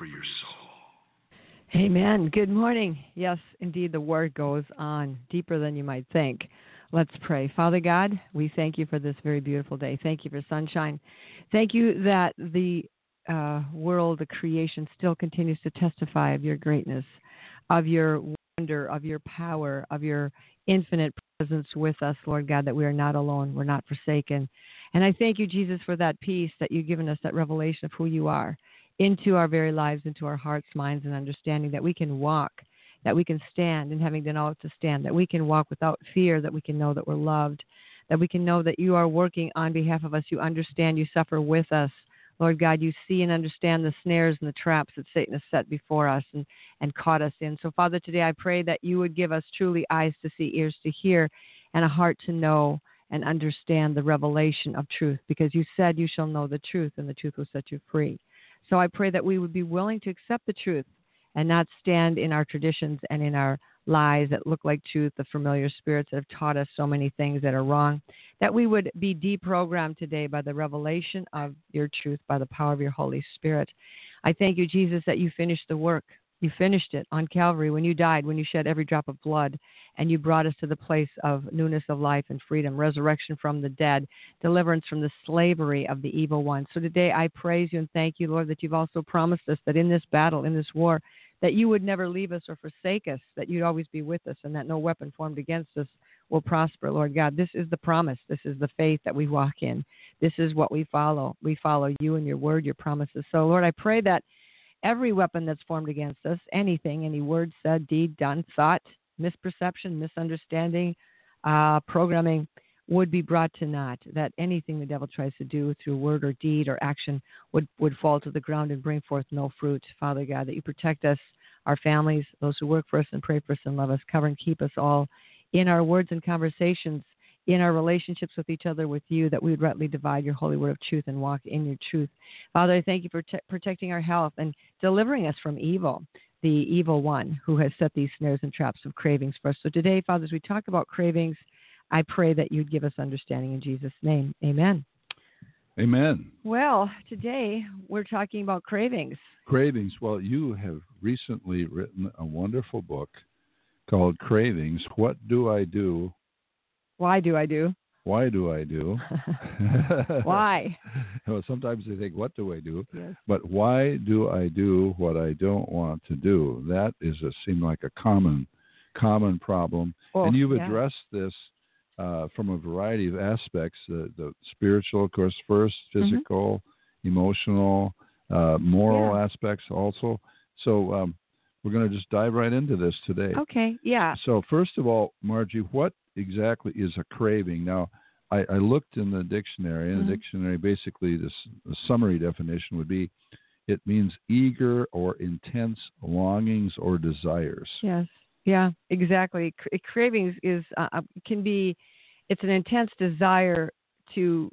For your soul. Amen. Good morning. Yes, indeed, the word goes on deeper than you might think. Let's pray. Father God, we thank you for this very beautiful day. Thank you for sunshine. Thank you that the uh, world, the creation, still continues to testify of your greatness, of your wonder, of your power, of your infinite presence with us, Lord God, that we are not alone, we're not forsaken. And I thank you, Jesus, for that peace that you've given us, that revelation of who you are into our very lives, into our hearts, minds, and understanding that we can walk, that we can stand, and having done all to stand, that we can walk without fear, that we can know that we're loved, that we can know that you are working on behalf of us. You understand, you suffer with us. Lord God, you see and understand the snares and the traps that Satan has set before us and, and caught us in. So, Father, today I pray that you would give us truly eyes to see, ears to hear, and a heart to know and understand the revelation of truth, because you said you shall know the truth, and the truth will set you free. So I pray that we would be willing to accept the truth and not stand in our traditions and in our lies that look like truth, the familiar spirits that have taught us so many things that are wrong, that we would be deprogrammed today by the revelation of your truth, by the power of your Holy Spirit. I thank you, Jesus, that you finished the work. You finished it on Calvary when you died, when you shed every drop of blood, and you brought us to the place of newness of life and freedom, resurrection from the dead, deliverance from the slavery of the evil one. So today I praise you and thank you, Lord, that you've also promised us that in this battle, in this war, that you would never leave us or forsake us, that you'd always be with us, and that no weapon formed against us will prosper, Lord God. This is the promise. This is the faith that we walk in. This is what we follow. We follow you and your word, your promises. So, Lord, I pray that every weapon that's formed against us, anything, any word said, deed, done, thought, misperception, misunderstanding, uh, programming, would be brought to naught. That anything the devil tries to do through word or deed or action would, would fall to the ground and bring forth no fruit. Father God, that you protect us, our families, those who work for us and pray for us and love us, cover and keep us all in our words and conversations, in our relationships with each other, with you, that we would rightly divide your holy word of truth and walk in your truth. Father, I thank you for te- protecting our health and delivering us from evil, the evil one who has set these snares and traps of cravings for us. So today, Father, as we talk about cravings, I pray that you'd give us understanding in Jesus' name. Amen. Amen. Well, today we're talking about cravings. Cravings. Well, you have recently written a wonderful book called Cravings What Do I Do? Why do I do? Why do I do? Why? well, sometimes they think, What do I do? Yes. But why do I do what I don't want to do? That is a seem like a common common problem. Well, and you've yeah. addressed this uh, from a variety of aspects the, the spiritual, of course, first, Mm-hmm. physical, emotional, uh, moral Yeah. aspects also. So um, we're going to just dive right into this today. Okay, yeah. So, first of all, Margie, what exactly is a craving? Now, I, I looked in the dictionary, and Mhm. the dictionary basically, this the summary definition would be it means eager or intense longings or desires. Yes. Yeah, exactly. Cra- cravings is uh, uh, can be it's an intense desire to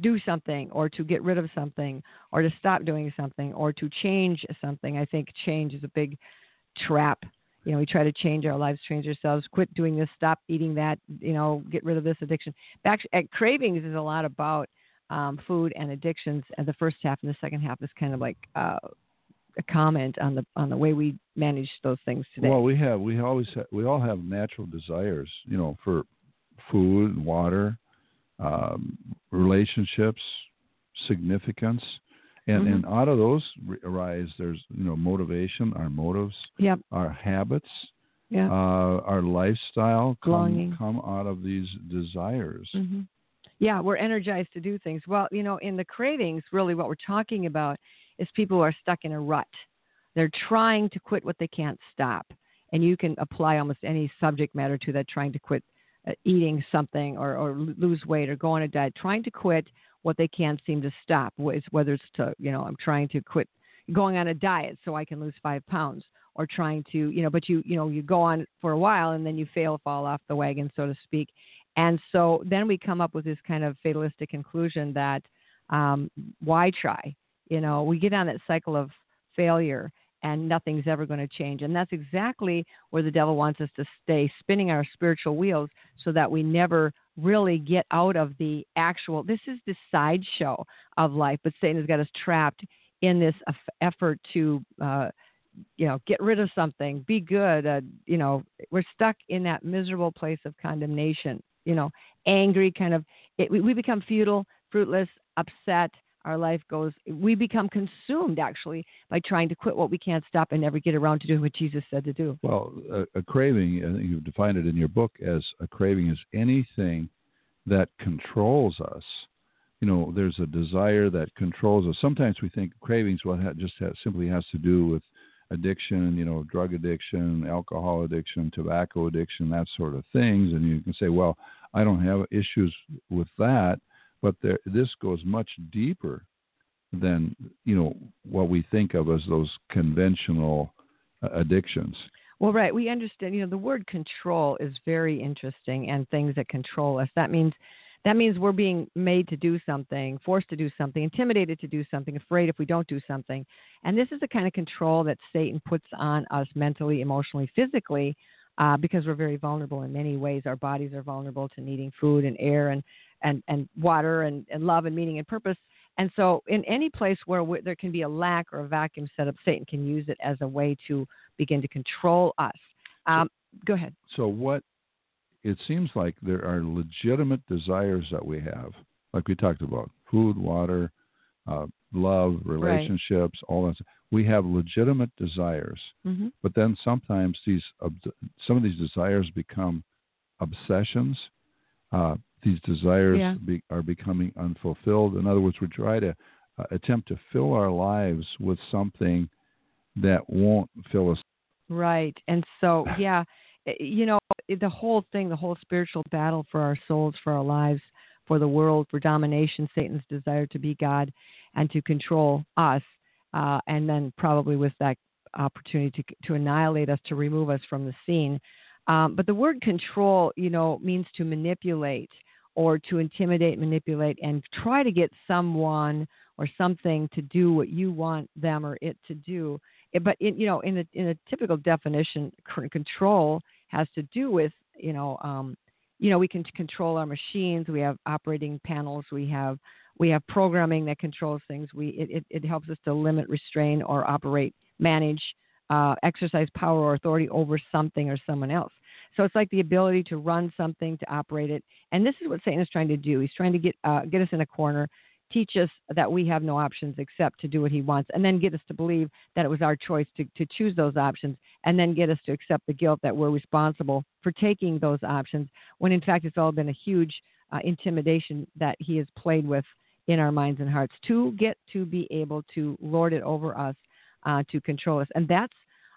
do something or to get rid of something or to stop doing something or to change something. I think change is a big trap. You know, we try to change our lives, change ourselves, quit doing this, stop eating that, you know, get rid of this addiction. Back at cravings is a lot about um, food and addictions, and the first half and the second half is kind of like uh, a comment on the on the way we manage those things today. Well, we have we always ha- we all have natural desires, you know, for food, and water, um, relationships, significance, and Mhm. and out of those arise there's you know motivation, our motives, yep. our habits, uh, our lifestyle come come out of these desires. hmm Yeah, we're energized to do things. Well, you know, in the cravings, really what we're talking about is people who are stuck in a rut. They're trying to quit what they can't stop. And you can apply almost any subject matter to that, trying to quit uh, eating something or, or lose weight or go on a diet, trying to quit what they can't seem to stop, wh- whether it's to, you know, I'm trying to quit going on a diet so I can lose five pounds, or trying to, you know, but you, you know, you go on for a while and then you fail, fall off the wagon, so to speak. And so then we come up with this kind of fatalistic conclusion that um, why try? You know, we get on that cycle of failure and nothing's ever going to change. And that's exactly where the devil wants us to stay spinning our spiritual wheels so that we never really get out of the actual. This is the sideshow of life, but Satan has got us trapped in this effort to. Uh, you know, get rid of something, be good. Uh, you know, we're stuck in that miserable place of condemnation. You know, angry, kind of. It, we, we become futile, fruitless, upset, our life goes we become consumed actually by trying to quit what we can't stop and never get around to doing what jesus said to do. Well a, a craving you've defined it in your book as a craving is anything that controls us. You know there's a desire that controls us. Sometimes we think cravings well just simply has to do with addiction you know drug addiction alcohol addiction tobacco addiction that sort of things. And you can say well i don't have issues with that but there, this goes much deeper than you know what we think of as those conventional uh, addictions. Well, right. We understand. You know, the word control is very interesting, and things that control us. That means that means we're being made to do something, forced to do something, intimidated to do something, afraid if we don't do something. And this is the kind of control that Satan puts on us mentally, emotionally, physically, uh, because we're very vulnerable in many ways. Our bodies are vulnerable to needing food and air and and, and water and, and love and meaning and purpose. And so, in any place where there can be a lack or a vacuum set up, Satan can use it as a way to begin to control us. Um, so, go ahead. So, what it seems like there are legitimate desires that we have, like we talked about food, water, uh, love, relationships, right. all that. We have legitimate desires, mm-hmm. but then sometimes these some of these desires become obsessions. Uh, these desires yeah. be, are becoming unfulfilled. In other words, we try to uh, attempt to fill our lives with something that won't fill us. Right. And so, yeah, eh, you know, the whole thing, the whole spiritual battle for our souls, for our lives, for the world, for domination, Satan's desire to be God and to control us, uh, and then probably with that opportunity to, to annihilate us, to remove us from the scene. Um, but the word control, you know, means to manipulate or to intimidate, manipulate, and try to get someone or something to do what you want them or it to do. It, but in, you know, in a in a typical definition, control has to do with you know, um, you know, we can control our machines. We have operating panels. We have we have programming that controls things. We it, it, it helps us to limit, restrain, or operate, manage, uh, exercise power or authority over something or someone else. So it's like the ability to run something, to operate it. And this is what Satan is trying to do. He's trying to get uh, get us in a corner, teach us that we have no options except to do what he wants, and then get us to believe that it was our choice to, to choose those options, and then get us to accept the guilt that we're responsible for taking those options, when in fact it's all been a huge uh, intimidation that he has played with in our minds and hearts to get to be able to lord it over us, uh, to control us. And that's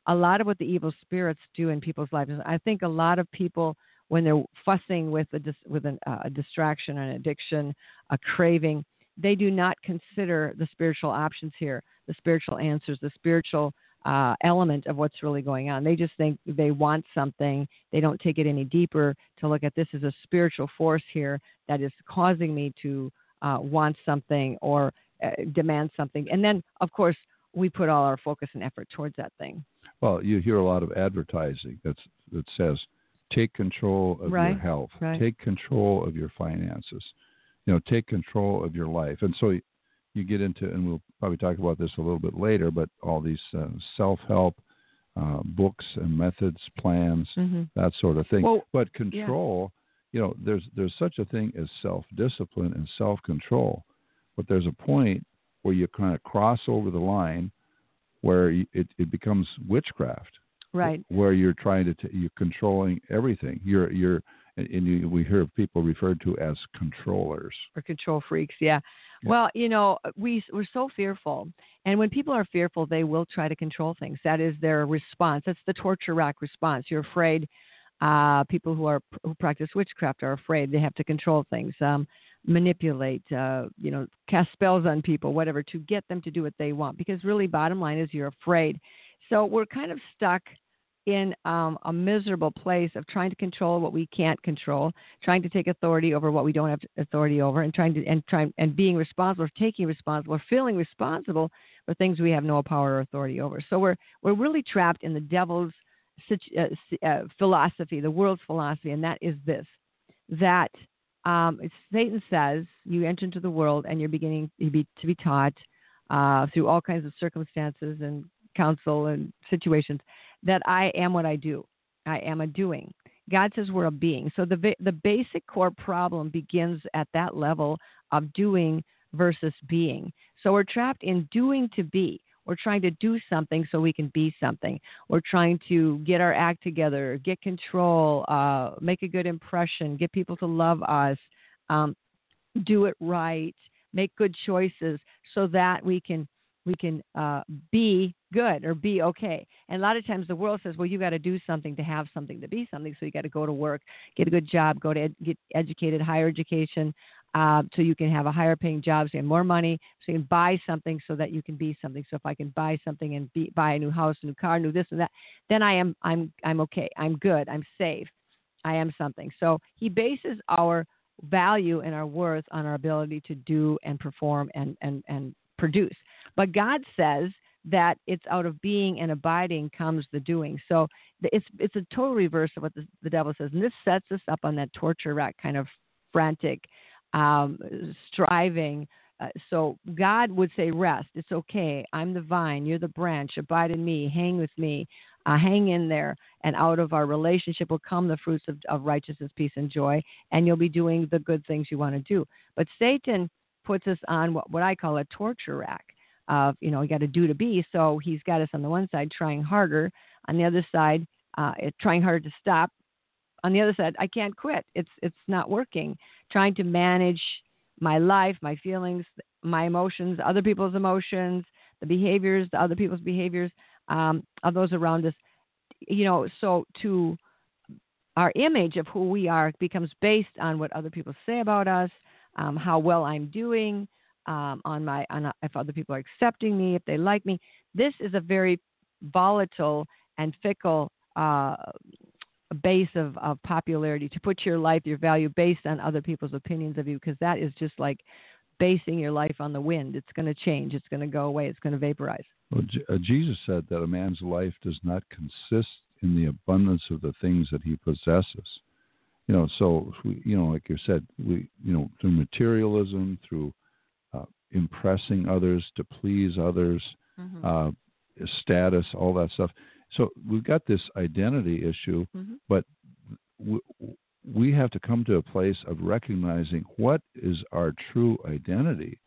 a lot of what the evil spirits do in people's lives. I think a lot of people, when they're fussing with a, dis- with an, uh, a distraction, an addiction, a craving, they do not consider the spiritual options here, the spiritual answers, the spiritual uh, element of what's really going on. They just think they want something. They don't take it any deeper to look at this as a spiritual force here that is causing me to uh, want something or uh, demand something. And then, of course, we put all our focus and effort towards that thing. Well, you hear a lot of advertising that's that says, "Take control of right, your health. Right. Take control of your finances. You know, take control of your life." And so you get into, and we'll probably talk about this a little bit later, but all these uh, self-help uh, books and methods, plans, mm-hmm. that sort of thing. Well, but control, yeah. You know, there's there's such a thing as self-discipline and self-control, but there's a point where you kind of cross over the line where it, it becomes witchcraft. Right. Where you're trying to, t- you're controlling everything. You're, you're, and you, we hear people referred to as controllers or control freaks. Yeah. yeah. Well, you know, we we're so fearful, and when people are fearful, they will try to control things. That is their response. That's the torture rack response. You're afraid. Uh, people who are who practice witchcraft are afraid. They have to control things. Um, manipulate, uh, you know, cast spells on people, whatever, to get them to do what they want. Because really, bottom line is you're afraid. So we're kind of stuck in um, a miserable place of trying to control what we can't control, trying to take authority over what we don't have authority over, and trying to and trying and being responsible, taking responsible, or feeling responsible for things we have no power or authority over. So we're we're really trapped in the devil's uh, uh, philosophy, the world's philosophy, and that is this: that um, Satan says you enter into the world and you're beginning to be, to be taught uh, through all kinds of circumstances and counsel and situations that I am what I do. I am a doing. God says we're a being. So the the basic core problem begins at that level of doing versus being. So we're trapped in doing to be. We're trying to do something so we can be something. We're trying to get our act together, get control, uh, make a good impression, get people to love us, um, do it right, make good choices so that we can we can uh, be good or be okay. And a lot of times the world says, well, you got to do something to have something to be something. So you got to go to work, get a good job, go to ed- get educated, higher education, uh, so you can have a higher paying job, so you have more money, so you can buy something so that you can be something. So if I can buy something and be, buy a new house, a new car, new this and that, then I am I'm I'm okay. I'm good. I'm safe. I am something. So he bases our value and our worth on our ability to do and perform and and and produce. But God says that it's out of being and abiding comes the doing. So it's it's a total reverse of what the, the devil says, and this sets us up on that torture rack kind of frantic um, striving. Uh, so God would say, Rest. It's okay. I'm the vine. You're the branch. Abide in me. Hang with me. Uh, hang in there. And out of our relationship will come the fruits of, of righteousness, peace, and joy. And you'll be doing the good things you want to do. But Satan puts us on what, what I call a torture rack of, you know, you got to do to be. So he's got us on the one side trying harder, on the other side, uh, trying harder to stop. On the other side, I can't quit. It's it's not working trying to manage my life, my feelings, my emotions, other people's emotions, the behaviors, the other people's behaviors um, of those around us. You know, so to our image of who we are becomes based on what other people say about us, um, how well I'm doing, um, on my on if other people are accepting me, if they like me. This is a very volatile and fickle uh, base of, of popularity, to put your life, your value based on other people's opinions of you, because that is just like basing your life on the wind. It's going to change. It's going to go away. It's going to vaporize. Well, uh, Jesus said that a man's life does not consist in the abundance of the things that he possesses. You know, so we, you know, like you said, we, you know, through materialism, through uh, impressing others to please others, mm-hmm. uh, status, all that stuff. So we've got this identity issue, mm-hmm. but w- we have to come to a place of recognizing what is our true identity.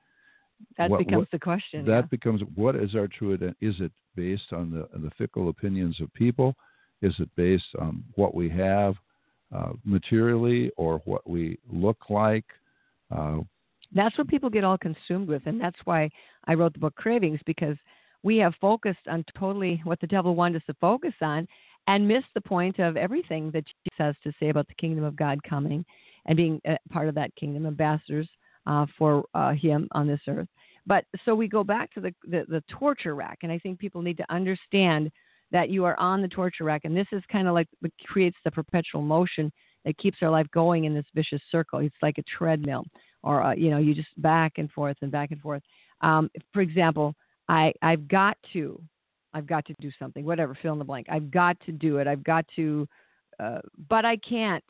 That what, becomes what, the question. That yeah. becomes what is our true identity? Is it based on the, the fickle opinions of people? Is it based on what we have uh, materially or what we look like? Uh, that's what people get all consumed with, and that's why I wrote the book Cravings because we have focused on totally what the devil wanted us to focus on and missed the point of everything that Jesus has to say about the kingdom of God coming and being part of that kingdom, ambassadors uh, for uh, Him on this earth. But so we go back to the, the, the torture rack, and I think people need to understand that you are on the torture rack, and this is kind of like what creates the perpetual motion that keeps our life going in this vicious circle. It's like a treadmill, or uh, you know, you just back and forth and back and forth. Um, for example, I I've got to I've got to do something, whatever, fill in the blank. I've got to do it. I've got to, uh, but I can't.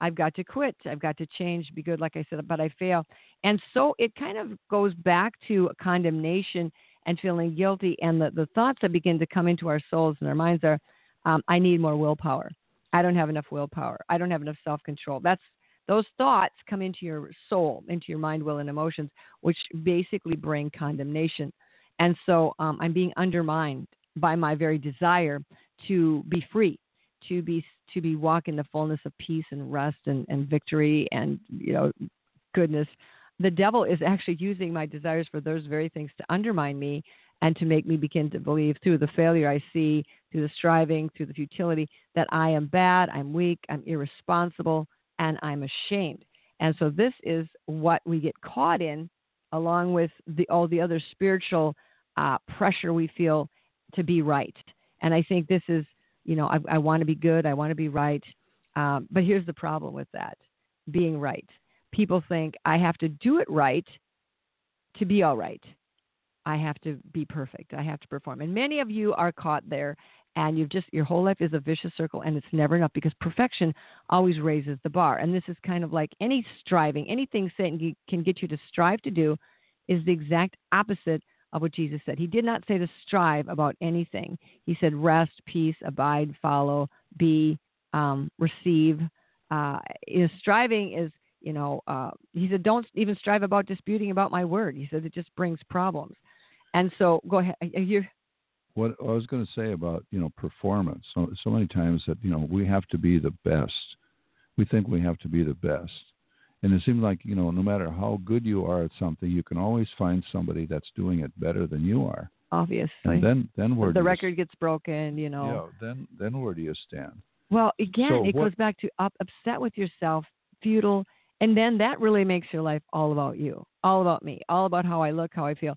I've got to quit. I've got to change, be good, like I said, but I fail. And so it kind of goes back to condemnation and feeling guilty. And the, the thoughts that begin to come into our souls and our minds are, um, I need more willpower. I don't have enough willpower. I don't have enough self control. That's those thoughts come into your soul, into your mind, will, and emotions, which basically bring condemnation. And so um, I'm being undermined by my very desire to be free, to be to be walk in the fullness of peace and rest and, and victory and you know goodness. The devil is actually using my desires for those very things to undermine me and to make me begin to believe through the failure I see, through the striving, through the futility, that I am bad, I'm weak, I'm irresponsible, and I'm ashamed. And so this is what we get caught in, along with the, all the other spiritual uh, pressure we feel to be right. And I think this is, you know, I, I want to be good, I want to be right. Um, but here's the problem with that being right. People think I have to do it right to be all right. I have to be perfect. I have to perform. And many of you are caught there and you've just your whole life is a vicious circle and it's never enough because perfection always raises the bar. And this is kind of like any striving, anything Satan can get you to strive to do is the exact opposite of what Jesus said. He did not say to strive about anything. He said rest, peace, abide, follow, be, um, receive. Uh, striving is, you know, uh, he said, don't even strive about disputing about my word. He said it just brings problems. And so, go ahead. You. What I was going to say about you know performance. So so many times that you know we have to be the best. We think we have to be the best, and it seems like you know no matter how good you are at something, you can always find somebody that's doing it better than you are. Obviously. And then then where the record gets broken, you know. Yeah. Then then where do you stand? Well, again, so it what, goes back to up, upset with yourself, futile, and then that really makes your life all about you, all about me, all about how I look, how I feel.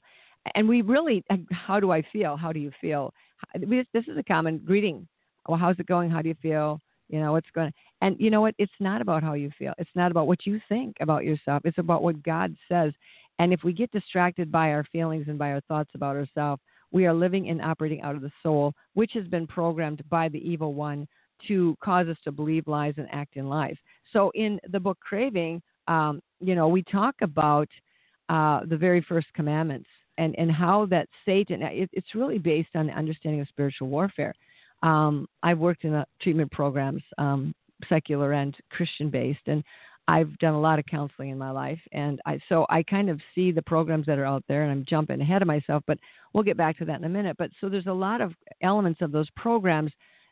And we really, how do I feel? How do you feel? This is a common greeting. Well, how's it going? How do you feel? You know, what's going And you know what? It's not about how you feel. It's not about what you think about yourself. It's about what God says. And if we get distracted by our feelings and by our thoughts about ourselves, we are living and operating out of the soul, which has been programmed by the evil one to cause us to believe lies and act in lies. So in the book Craving, um, you know, we talk about uh, the very first commandments and, and how that Satan, it, it's really based on the understanding of spiritual warfare. Um, I've worked in treatment programs, um, secular and Christian based, and I've done a lot of counseling in my life, and I so I kind of see the programs that are out there, and I'm jumping ahead of myself, but we'll get back to that in a minute. But so there's a lot of elements of those programs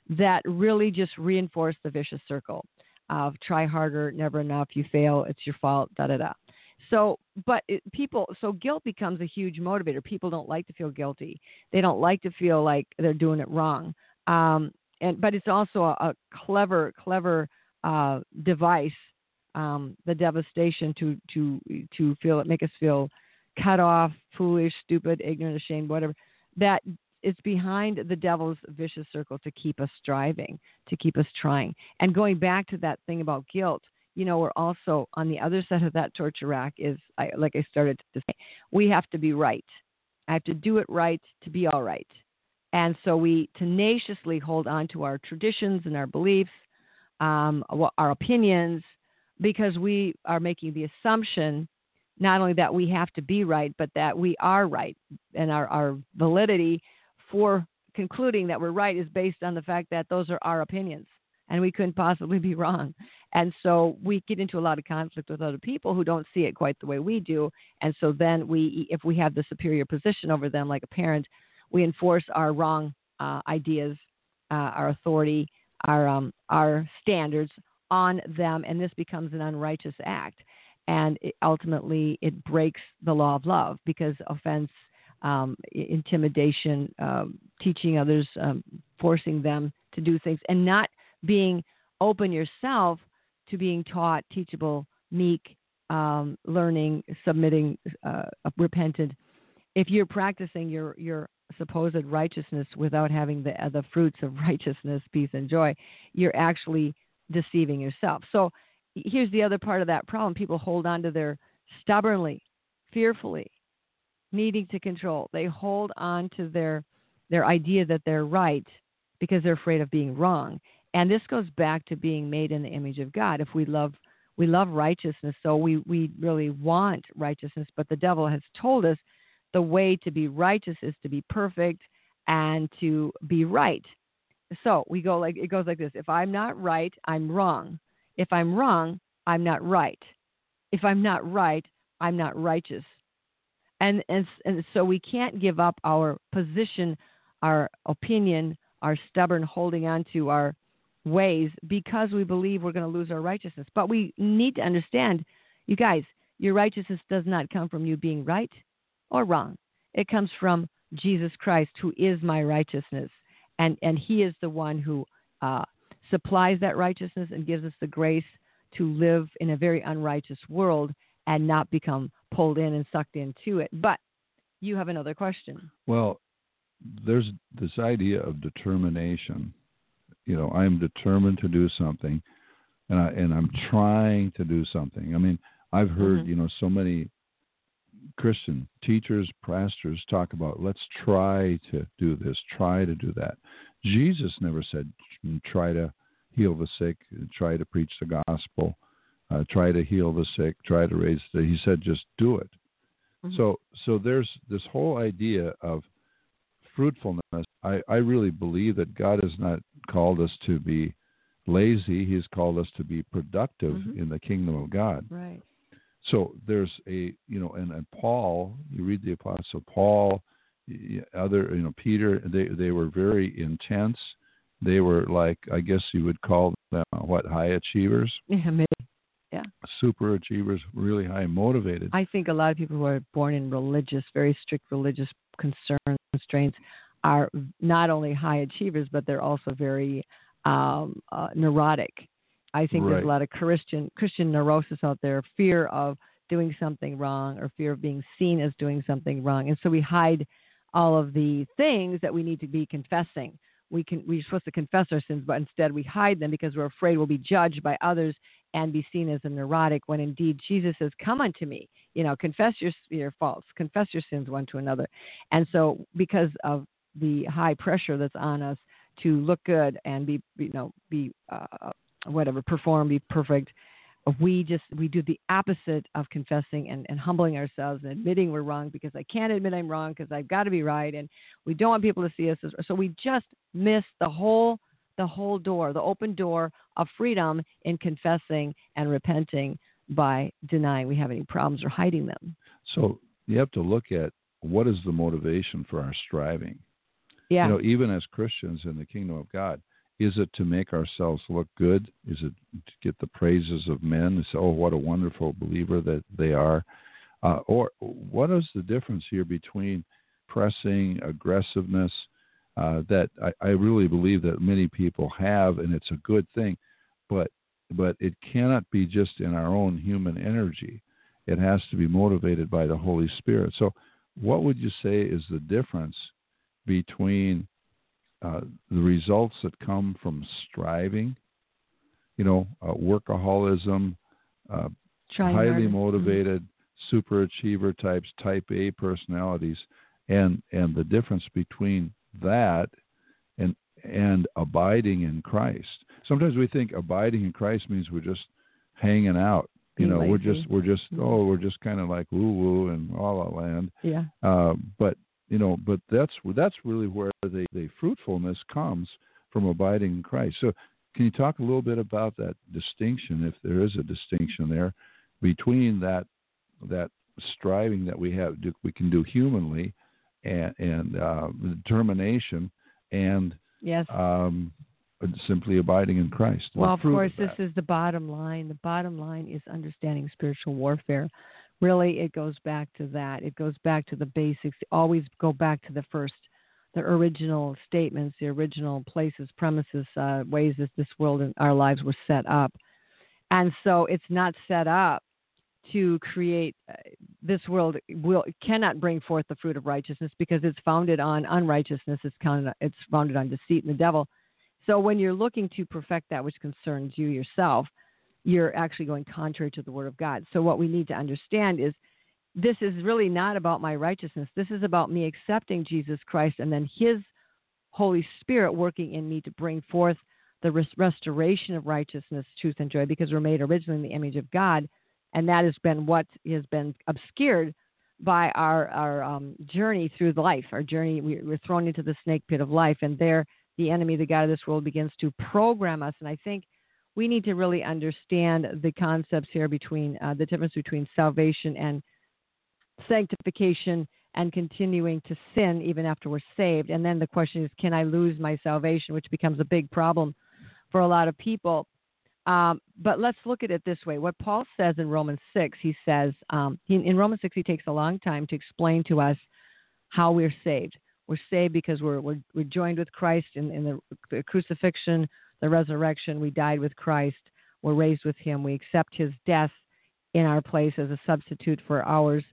that really just reinforce the vicious circle of try harder, never enough, you fail, it's your fault, da da da. So, but it, people, so guilt becomes a huge motivator. People don't like to feel guilty. They don't like to feel like they're doing it wrong. Um, and but it's also a, a clever, clever uh, device. Um, the devastation to to to feel it, make us feel cut off, foolish, stupid, ignorant, ashamed, whatever. That it's behind the devil's vicious circle to keep us striving, to keep us trying. And going back to that thing about guilt, you know, we're also on the other side of that torture rack is, I, like I started to say, we have to be right. I have to do it right to be all right. And so we tenaciously hold on to our traditions and our beliefs, um, our opinions, because we are making the assumption not only that we have to be right, but that we are right. And our, our validity for concluding that we're right is based on the fact that those are our opinions and we couldn't possibly be wrong. And so we get into a lot of conflict with other people who don't see it quite the way we do. And so then we, if we have the superior position over them, like a parent, we enforce our wrong uh, ideas, uh, our authority, our um, our standards on them, and this becomes an unrighteous act. And it, ultimately, it breaks the law of love because offense um, intimidation, uh, teaching others, um, forcing them to do things, and not being open yourself to being taught, teachable, meek, um, learning, submitting, uh, repentant. If you're practicing your your supposed righteousness without having the the fruits of righteousness, peace, and joy, you're actually deceiving yourself. So here's the other part of that problem: people hold on to their stubbornly, fearfully, needing to control. They hold on to their their idea that they're right because they're afraid of being wrong. And this goes back to being made in the image of God. If we love we love righteousness, so we, we really want righteousness, but the devil has told us the way to be righteous is to be perfect and to be right. So we go like it goes like this. If I'm not right, I'm wrong. If I'm wrong, I'm not right. If I'm not right, I'm not righteous and, and and so we can't give up our position, our opinion, our stubborn holding on to our ways because we believe we're going to lose our righteousness. But we need to understand, you guys, your righteousness does not come from you being right or wrong. It comes from Jesus Christ, who is my righteousness, and and He is the one who uh, supplies that righteousness and gives us the grace to live in a very unrighteous world and not become pulled in and sucked into it. But you have another question. Well, there's this idea of determination. You know, I'm determined to do something, and I and I'm trying to do something. I mean, I've heard Mhm. you know so many Christian teachers, pastors talk about let's try to do this, try to do that. Jesus never said try to heal the sick, try to preach the gospel, uh, try to heal the sick, try to raise the. He said just do it. Mhm. So so there's this whole idea of fruitfulness. I, I really believe that God has not called us to be lazy. He's called us to be productive Mhm. in the kingdom of God. Right. So there's a you know, and, and Paul, you read the apostle Paul, other you know Peter, they they were very intense. They were like I guess you would call them uh, what high achievers, Yeah, maybe. Yeah. super achievers, really high motivated. I think a lot of people who are born in religious, very strict religious concerns, constraints, are not only high achievers, but they're also very um, uh, neurotic. I think there's a lot of Christian Christian neurosis out there, fear of doing something wrong or fear of being seen as doing something wrong, and so we hide all of the things that we need to be confessing. We can we're supposed to confess our sins, but instead we hide them because we're afraid we'll be judged by others and be seen as a neurotic. When indeed Jesus says, "Come unto me," you know, confess your your faults, confess your sins one to another. And so, because of the high pressure that's on us to look good and be, you know, be uh, whatever, perform, be perfect, we just we do the opposite of confessing and, and humbling ourselves and admitting we're wrong because I can't admit I'm wrong because I've got to be right, and we don't want people to see us as so we just miss the whole the whole door, the open door of freedom in confessing and repenting by denying we have any problems or hiding them. So you have to look at what is the motivation for our striving. Yeah. You know, even as Christians in the kingdom of God, is it to make ourselves look good? Is it to get the praises of men and say, "Oh, what a wonderful believer that they are"? Uh, or what is the difference here between pressing aggressiveness uh, that I, I really believe that many people have, and it's a good thing, but but it cannot be just in our own human energy. It has to be motivated by the Holy Spirit. So, what would you say is the difference between uh, the results that come from striving, you know, uh, workaholism, uh, highly. Mm-hmm. motivated, super achiever types, type A personalities, and and the difference between that and and abiding in Christ. Sometimes we think abiding in Christ means we're just hanging out. You know, we're just we're just Mhm. oh we're just kind of like woo woo and all la land. Yeah. Uh, but you know, but that's that's really where the, the fruitfulness comes from abiding in Christ. So, can you talk a little bit about that distinction, if there is a distinction there, between that that striving that we have we can do humanly, and and uh, determination, and Yes. um, simply abiding in Christ. Well, of course, is this is the bottom line. The bottom line is understanding spiritual warfare. Really, it goes back to that. It goes back to the basics. Always go back to the first, the original statements, the original places, premises, uh, ways that this world and our lives were set up. And so it's not set up to create uh, this world will cannot bring forth the fruit of righteousness because it's founded on unrighteousness. It's counted, it's founded on deceit and the devil. So when you're looking to perfect that which concerns you yourself, you're actually going contrary to the word of God. So what we need to understand is this is really not about my righteousness. This is about me accepting Jesus Christ and then his Holy Spirit working in me to bring forth the res- restoration of righteousness, truth, and joy because we're made originally in the image of God. And that has been what has been obscured by our, our um, journey through life. Our journey, we, we're thrown into the snake pit of life, and there the enemy, the God of this world, begins to program us. And I think we need to really understand the concepts here between uh, the difference between salvation and sanctification and continuing to sin even after we're saved. And then the question is, can I lose my salvation, which becomes a big problem for a lot of people. Um, but let's look at it this way. What Paul says in Romans 6, he says, um, in Romans 6, he takes a long time to explain to us how we're saved. We're saved because we're, we're, we're joined with Christ in, in the crucifixion, the resurrection. We died with Christ. We're raised with Him. We accept His death in our place as a substitute for ours,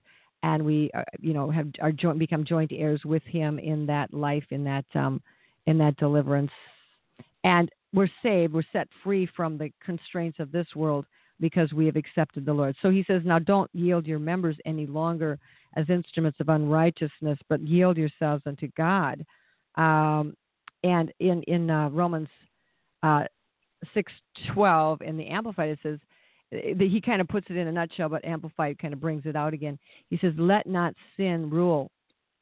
and we, uh, you know, have are joint become joint heirs with Him in that life, in that um, in that deliverance, and we're saved. We're set free from the constraints of this world because we have accepted the Lord. So He says, now don't yield your members any longer as instruments of unrighteousness, but yield yourselves unto God. Um, and in in uh, Romans uh, six twelve in the Amplified it says that he kind of puts it in a nutshell, but Amplified kind of brings it out again. He says, "Let not sin rule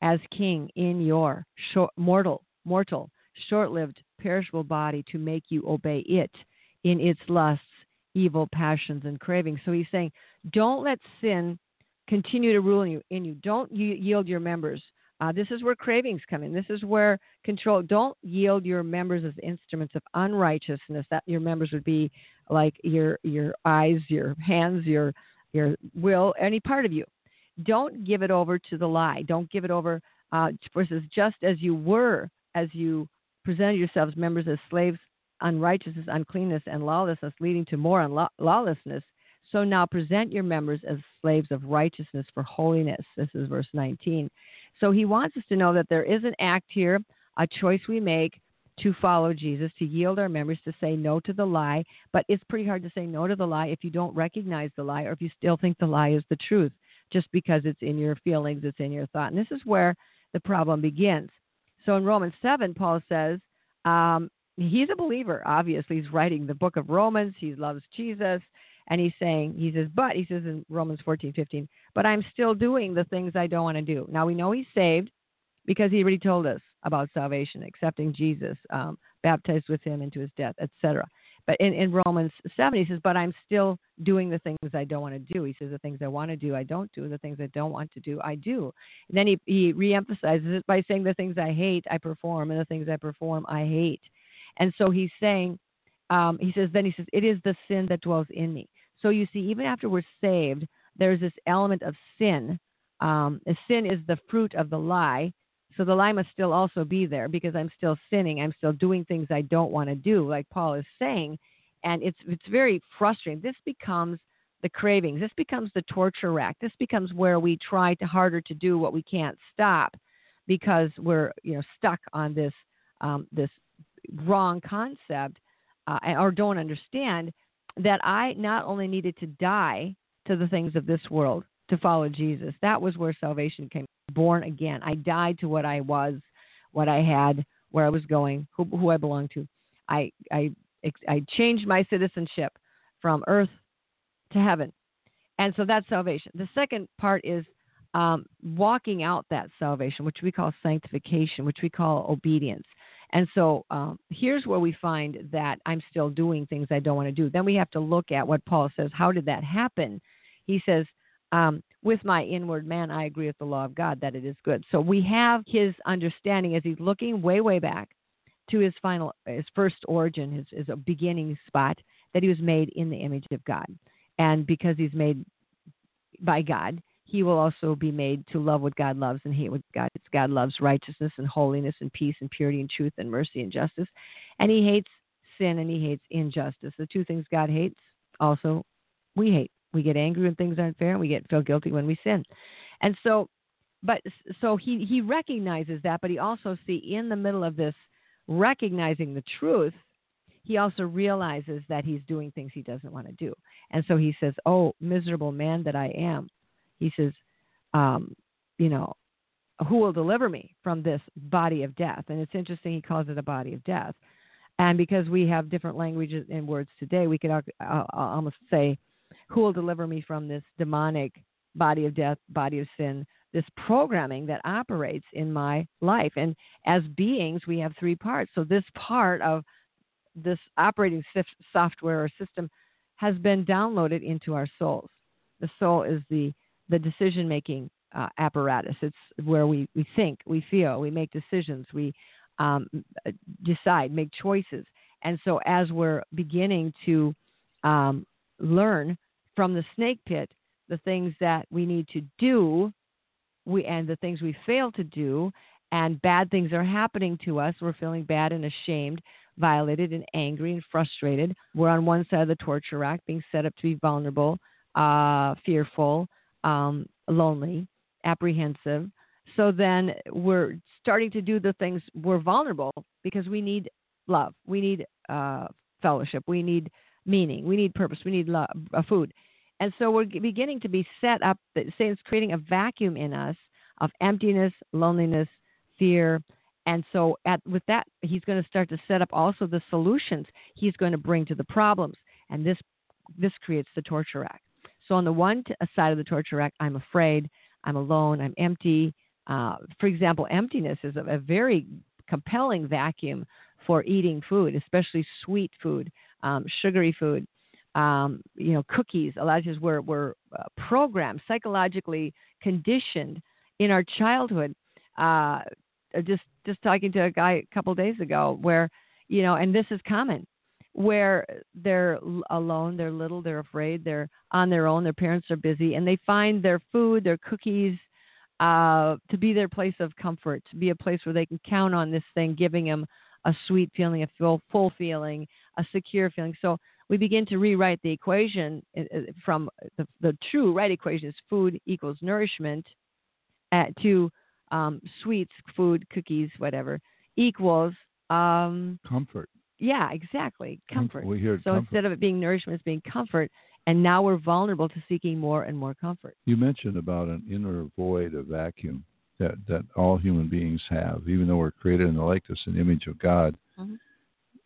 as king in your short, mortal, mortal, short-lived, perishable body to make you obey it in its lusts, evil passions, and cravings." So he's saying, don't let sin continue to rule in you. In you, don't yield your members uh, this is where cravings come in. This is where control. Don't yield your members as instruments of unrighteousness. That your members would be like your your eyes, your hands, your your will, any part of you. Don't give it over to the lie. Don't give it over. Uh, versus just as you were, as you presented yourselves members as slaves, unrighteousness, uncleanness, and lawlessness, leading to more unlaw- lawlessness. So now present your members as slaves of righteousness for holiness. This is verse 19. So he wants us to know that there is an act here, a choice we make to follow Jesus, to yield our members, to say no to the lie. But it's pretty hard to say no to the lie if you don't recognize the lie or if you still think the lie is the truth, just because it's in your feelings, it's in your thought. And this is where the problem begins. So in Romans 7, Paul says, um, he's a believer, obviously. He's writing the book of Romans, he loves Jesus. And he's saying, he says, but, he says in Romans 14, 15, but I'm still doing the things I don't want to do. Now we know he's saved because he already told us about salvation, accepting Jesus, um, baptized with him into his death, etc. But in, in Romans 7, he says, but I'm still doing the things I don't want to do. He says, the things I want to do, I don't do. The things I don't want to do, I do. And then he, he reemphasizes it by saying, the things I hate, I perform, and the things I perform, I hate. And so he's saying, um, he says, then he says, it is the sin that dwells in me. So you see, even after we're saved, there's this element of sin. Um, sin is the fruit of the lie. So the lie must still also be there because I'm still sinning. I'm still doing things I don't want to do, like Paul is saying. And it's it's very frustrating. This becomes the cravings. This becomes the torture rack. This becomes where we try to harder to do what we can't stop because we're you know stuck on this um, this wrong concept uh, or don't understand that I not only needed to die to the things of this world to follow Jesus. That was where salvation came. Born again. I died to what I was, what I had, where I was going, who, who I belonged to. I, I, I changed my citizenship from earth to heaven. And so that's salvation. The second part is um, walking out that salvation, which we call sanctification, which we call obedience. And so um, here's where we find that I'm still doing things I don't want to do. Then we have to look at what Paul says. How did that happen? He says, um, with my inward man, I agree with the law of God that it is good. So we have his understanding as he's looking way, way back to his final, his first origin, his, his a beginning spot, that he was made in the image of God. And because he's made by God, he will also be made to love what God loves and hate what God God loves righteousness and holiness and peace and purity and truth and mercy and justice. And he hates sin and he hates injustice. The two things God hates also we hate. We get angry when things aren't fair and we get feel guilty when we sin. And so but so he he recognizes that, but he also see in the middle of this recognizing the truth, he also realizes that he's doing things he doesn't want to do. And so he says, "Oh, miserable man that I am." He says, um, you know, who will deliver me from this body of death? And it's interesting he calls it a body of death. And because we have different languages and words today, we could almost say, who will deliver me from this demonic body of death, body of sin, this programming that operates in my life? And as beings, we have three parts. So this part of this operating software or system has been downloaded into our souls. The soul is the the decision making uh, apparatus. It's where we, we think, we feel, we make decisions, we um, decide, make choices. And so, as we're beginning to um, learn from the snake pit the things that we need to do, we and the things we fail to do, and bad things are happening to us, we're feeling bad and ashamed. violated and angry and frustrated. We're on one side of the torture rack, being set up to be vulnerable, uh, fearful, um, lonely, apprehensive. So then we're starting to do the things we're vulnerable because we need love, we need uh, fellowship, we need meaning, we need purpose, we need love, uh, food. And so we're beginning to be set up, Satan's creating a vacuum in us of emptiness, loneliness, fear. And so at, with that, he's going to start to set up also the solutions he's going to bring to the problems. And this, this creates the torture rack. So on the one side of the torture rack, I'm afraid, I'm alone, I'm empty. Uh, for example, emptiness is a, a very compelling vacuum for eating food, especially sweet food, um, sugary food, um, you know, cookies. A lot of times we're, we're uh, programmed, psychologically conditioned in our childhood. Uh, just just talking to a guy a couple days ago, where you know, and this is common, where they're alone, they're little, they're afraid, they're on their own, their parents are busy, and they find their food, their cookies, uh, to be their place of comfort, to be a place where they can count on this thing giving them a sweet feeling, a full, full feeling, a secure feeling. So we begin to rewrite the equation uh, uh, from the, the true right equation is food equals nourishment at, to um, sweets, food, cookies, whatever, equals um, comfort. Yeah, exactly. Comfort. We hear so comfort. instead of it being nourishment, it's being comfort. And now we're vulnerable to seeking more and more comfort. You mentioned about an inner void, a vacuum that, that all human beings have, even though we're created in the likeness and image of God. Mm-hmm.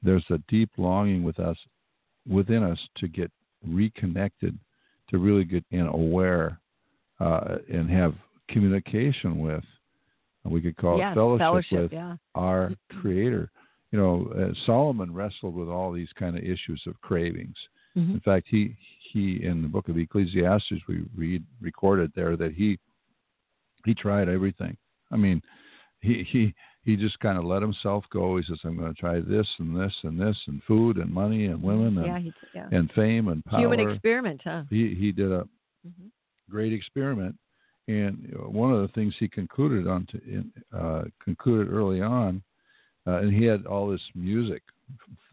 There's a deep longing with us, within us, to get reconnected, to really get in aware, uh, and have communication with. We could call yes, it fellowship, fellowship with yeah. our Creator you know, uh, Solomon wrestled with all these kind of issues of cravings. Mm-hmm. In fact, he he in the book of Ecclesiastes we read recorded there that he he tried everything. I mean, he he he just kind of let himself go. He says, "I'm going to try this and this and this and food and money and women and yeah, he, yeah. and fame and power." Human experiment, huh? He he did a mm-hmm. great experiment, and one of the things he concluded on to, in, uh, concluded early on uh, and he had all this music,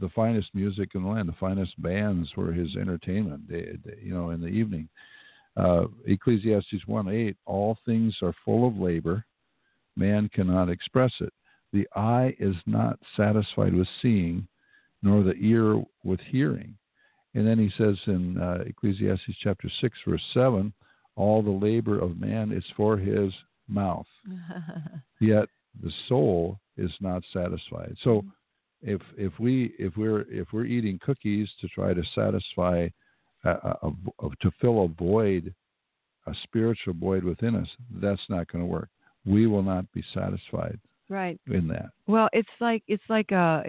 the finest music in the land. The finest bands were his entertainment. They, they, you know, in the evening. Uh, Ecclesiastes 1:8. All things are full of labor. Man cannot express it. The eye is not satisfied with seeing, nor the ear with hearing. And then he says in uh, Ecclesiastes chapter 6, verse 7, all the labor of man is for his mouth. Yet the soul is not satisfied. So mm-hmm. if if we if we're if we're eating cookies to try to satisfy a, a, a, to fill a void, a spiritual void within us, that's not going to work. We will not be satisfied. Right. In that. Well, it's like it's like uh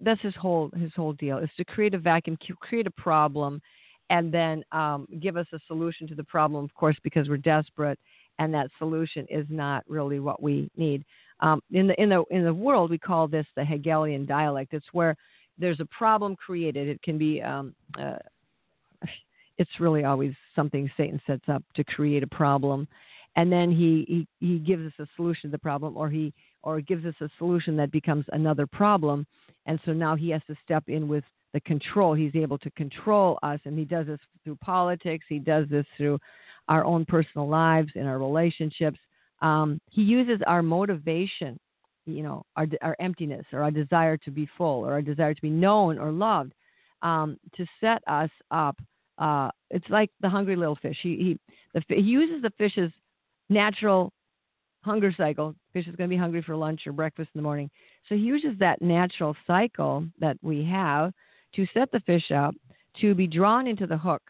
that's his whole his whole deal is to create a vacuum, create a problem, and then um, give us a solution to the problem. Of course, because we're desperate, and that solution is not really what we need. Um, in the in the in the world, we call this the Hegelian dialect. It's where there's a problem created. It can be. Um, uh, it's really always something Satan sets up to create a problem, and then he, he he gives us a solution to the problem, or he or gives us a solution that becomes another problem, and so now he has to step in with the control. He's able to control us, and he does this through politics. He does this through our own personal lives and our relationships. Um, he uses our motivation, you know, our, our emptiness or our desire to be full or our desire to be known or loved um, to set us up. Uh, it's like the hungry little fish. He, he, the, he uses the fish's natural hunger cycle. Fish is going to be hungry for lunch or breakfast in the morning. So he uses that natural cycle that we have to set the fish up to be drawn into the hook.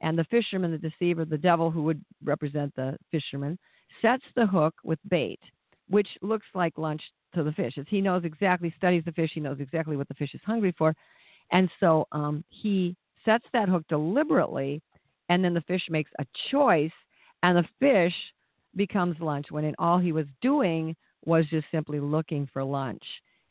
And the fisherman, the deceiver, the devil, who would represent the fisherman, sets the hook with bait, which looks like lunch to the fish. As he knows exactly, studies the fish, he knows exactly what the fish is hungry for. And so um, he sets that hook deliberately, and then the fish makes a choice, and the fish becomes lunch when in all he was doing was just simply looking for lunch.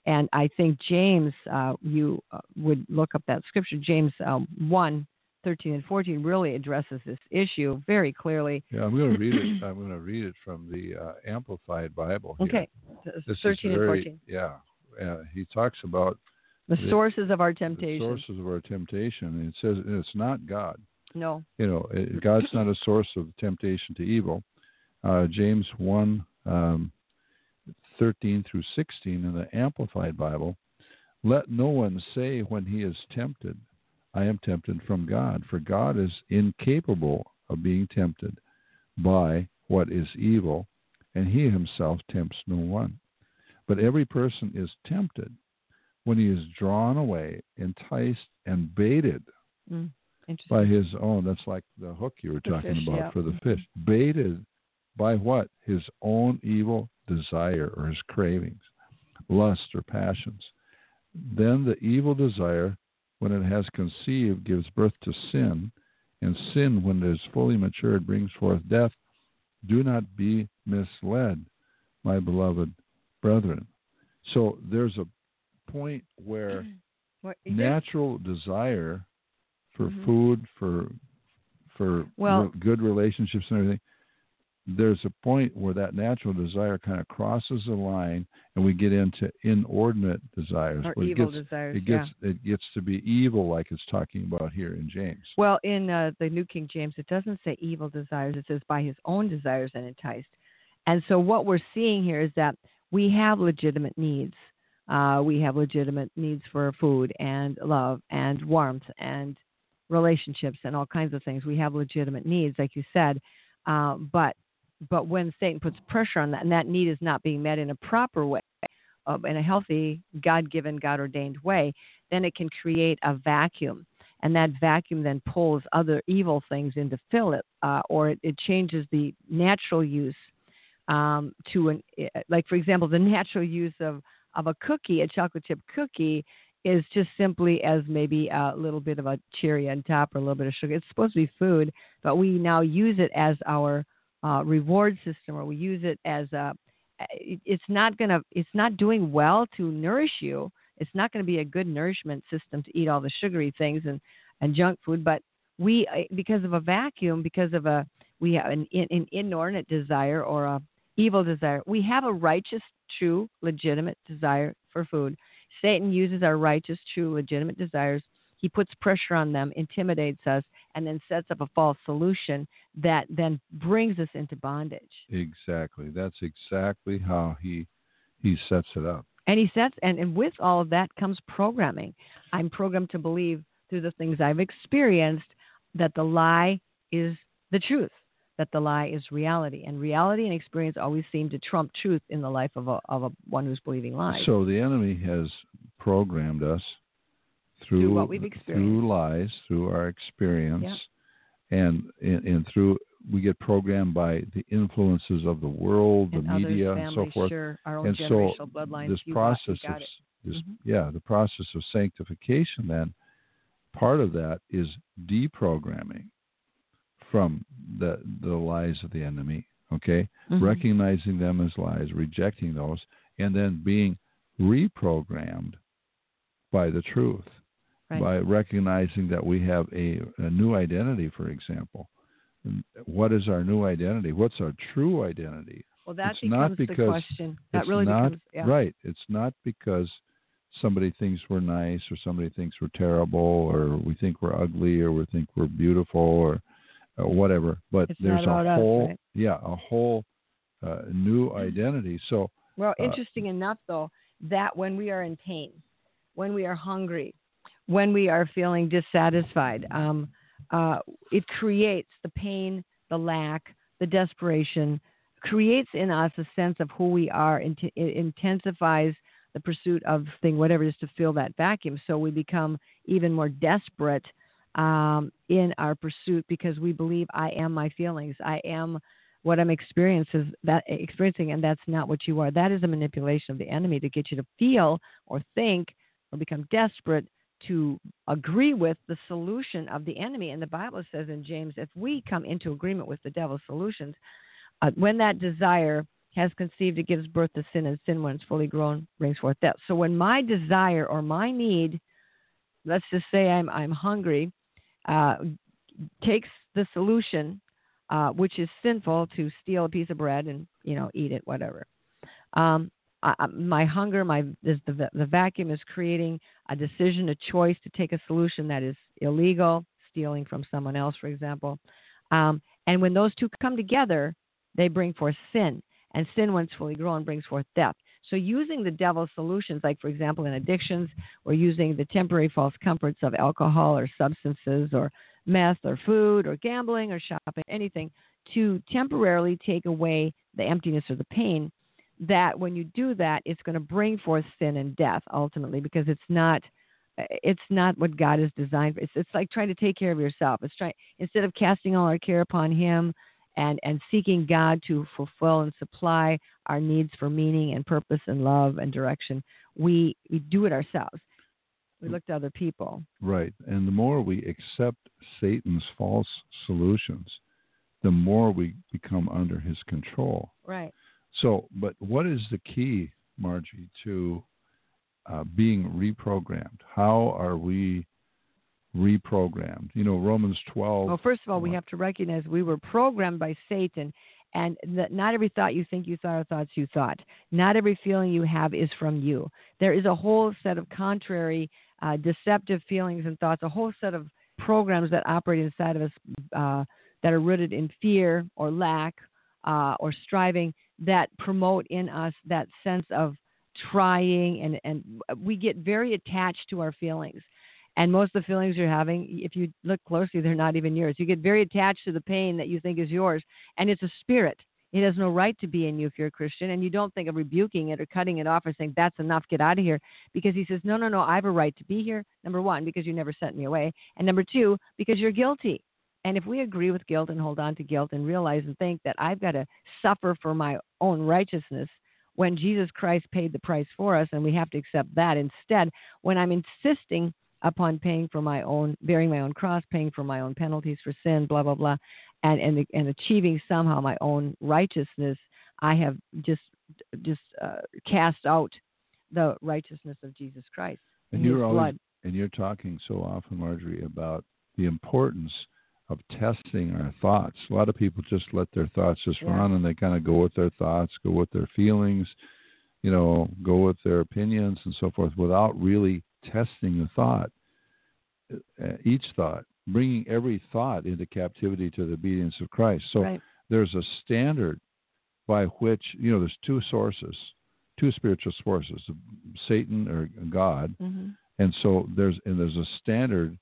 And I think James, uh, you uh, would look up that scripture, James um, 1 13 and 14 really addresses this issue very clearly. Yeah, I'm going to read it. I'm going to read it from the uh, Amplified Bible. Here. Okay, this 13 very, and 14. Yeah, uh, he talks about The The- sources of our temptation. the sources of our temptation. And it says it's not God. No. You know, it, God's not a source of temptation to evil. Uh, James 1 um, 13 through 16 in the Amplified Bible let no one say when he is tempted, I am tempted from God, for God is incapable of being tempted by what is evil, and he himself tempts no one. But every person is tempted when he is drawn away, enticed, and baited Mm. By his own. That's like the hook you were The talking fish, about yeah. for the Mhm. fish. Baited by what? His own evil desire or his cravings, lust or passions. Then the evil desire, when it has conceived, gives birth to sin, and sin, when it is fully matured, brings forth death. Do not be misled, my beloved brethren. So there's a point where natural desire for Mhm. food, for for Well- re- good relationships and everything, there's a point where that natural desire kind of crosses the line, and we get into inordinate desires. or where it evil gets, desires. It yeah. gets it gets to be evil, like it's talking about here in James. Well, in uh, the New King James, it doesn't say evil desires. It says by his own desires and enticed. And so what we're seeing here is that we have legitimate needs. Uh, we have legitimate needs for food and love and warmth and relationships and all kinds of things. We have legitimate needs, like you said. Uh, but but when Satan puts pressure on that, and that need is not being met in a proper way, uh, in a healthy, God-given, God-ordained way, then it can create a vacuum and that vacuum then pulls other evil things in to fill it, uh, or it, it changes the natural use um, to an like, for example, the natural use of of a cookie, a chocolate chip cookie, is just simply as maybe a little bit of a cherry on top or a little bit of sugar. It's supposed to be food, but we now use it as our uh, reward system, or we use it as a it's not gonna. It's not doing well to nourish you it's not going to be a good nourishment system to eat all the sugary things and, and junk food. But we, uh, because of a vacuum, because of a we have an, an inordinate desire or a evil desire, we have a righteous, true, legitimate desire for food. Satan uses our righteous, true, legitimate desires. He puts pressure on them, intimidates us, and then sets up a false solution that then brings us into bondage. Exactly. That's exactly how he he sets it up. And he sets, and, and with all of that comes programming. I'm programmed to believe through the things I've experienced that the lie is the truth, that the lie is reality. And reality and experience always seem to trump truth in the life of a, of a one who's believing lies. So the enemy has programmed us through Through what we've through lies, through our experience, and, and and through we get programmed by the influences of the world, the others, media, family, and so forth. sure, and so bloodlines. this process got of it. this, Mhm. yeah, the process of sanctification. Then part of that is deprogramming from the the lies of the enemy. Okay, Mhm. recognizing them as lies, rejecting those, and then being reprogrammed by the truth, Right. by recognizing that we have a, a new identity, for example. And What is our new identity? What's our true identity? Well, that it's becomes the question. That really not becomes yeah. right. It's not because somebody thinks we're nice or somebody thinks we're terrible or we think we're ugly or we think we're beautiful or uh, whatever. But It's there's a about us, whole right? yeah a whole uh, new identity. So Well, Uh, interesting enough, though, that when we are in pain, when we are hungry, when we are feeling dissatisfied, um, uh, it creates the pain, the lack, the desperation, creates in us a sense of who we are. Int- it intensifies the pursuit of thing, whatever it is, to fill that vacuum. So we become even more desperate um, in our pursuit because we believe I am my feelings. I am what I'm that experiencing, and that's not what you are. That is a manipulation of the enemy to get you to feel or think or become desperate to agree with the solution of the enemy. And the Bible says in James, if we come into agreement with the devil's solutions, uh, when that desire has conceived, it gives birth to sin, and sin, when it's fully grown, brings forth death. So when my desire or my need, let's just say I'm I'm hungry, uh, takes the solution uh, which is sinful to steal a piece of bread and you know eat it, whatever. Um, uh, my hunger, my is the the vacuum is creating a decision, a choice to take a solution that is illegal, stealing from someone else, for example. Um, and when those two come together, they bring forth sin, and sin, once fully grown, brings forth death. So, using the devil's solutions, like for example in addictions, or using the temporary false comforts of alcohol or substances or meth or food or gambling or shopping, anything, to temporarily take away the emptiness or the pain, that when you do that, it's going to bring forth sin and death ultimately because it's not it's not what God has designed. for. It's it's like trying to take care of yourself. It's trying instead of casting all our care upon Him and and seeking God to fulfill and supply our needs for meaning and purpose and love and direction, we we do it ourselves. We look to other people. Right, and the more we accept Satan's false solutions, the more we become under his control. Right. So, but what is the key, Margie, to uh, being reprogrammed? How are we reprogrammed? You know, Romans 12. Well, first of all, we have to recognize we were programmed by Satan, and that not every thought you think you thought are thoughts you thought. Not every feeling you have is from you. There is a whole set of contrary, uh, deceptive feelings and thoughts, a whole set of programs that operate inside of us. Uh, that are rooted in fear or lack uh, or striving that promote in us that sense of trying and, and we get very attached to our feelings. And most of the feelings you're having if you look closely they're not even yours. You get very attached to the pain that you think is yours and it's a spirit. It has no right to be in you if you're a christian and you don't think of rebuking it or cutting it off or saying that's enough get out of here because he says no no no i have a right to be here number one because you never sent me away and number two because you're guilty and if we agree with guilt and hold on to guilt and realize and think that I've got to suffer for my own righteousness when Jesus Christ paid the price for us and we have to accept that instead, when I'm insisting upon paying for my own, bearing my own cross, paying for my own penalties for sin, blah, blah, blah, and, and, and achieving somehow my own righteousness, I have just, just uh, cast out the righteousness of Jesus Christ. And you're always, and you're talking so often, Marjorie, about the importance – of testing our thoughts. A lot of people just let their thoughts just yeah. run and they kind of go with their thoughts, go with their feelings, you know, go with their opinions and so forth without really testing the thought, uh, each thought, bringing every thought into captivity to the obedience of Christ. So right. there's a standard by which, you know, there's two sources, two spiritual sources, Satan or God. Mm-hmm. And so there's and there's a standard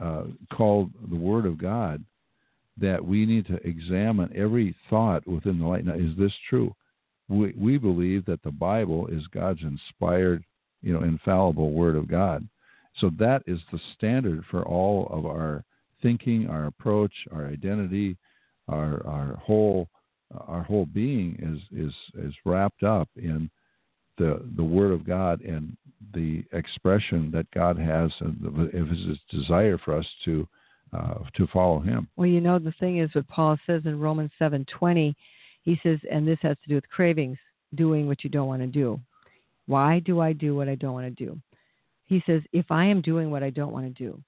uh, called the Word of God that we need to examine every thought within the light. Now, is this true? We, we believe that the Bible is God's inspired, you know, infallible Word of God. So that is the standard for all of our thinking, our approach, our identity, our our whole our whole being is is is wrapped up in the the Word of God and the expression that God has of His desire for us to uh, to follow Him. Well, you know the thing is what Paul says in Romans seven twenty. He says, and this has to do with cravings, doing what you don't want to do. Why do I do what I don't want to do? He says, if I am doing what I don't want to do,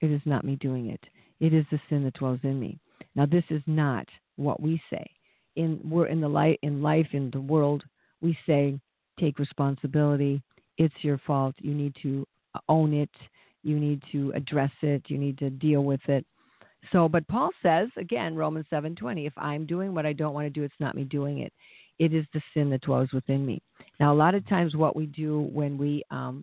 it is not me doing it. It is the sin that dwells in me. Now, this is not what we say. In we're in the light in life in the world, we say take responsibility. It's your fault. You need to own it. You need to address it. You need to deal with it. So, but Paul says again, Romans seven twenty. If I'm doing what I don't want to do, it's not me doing it. It is the sin that dwells within me. Now, a lot of times, what we do when we um,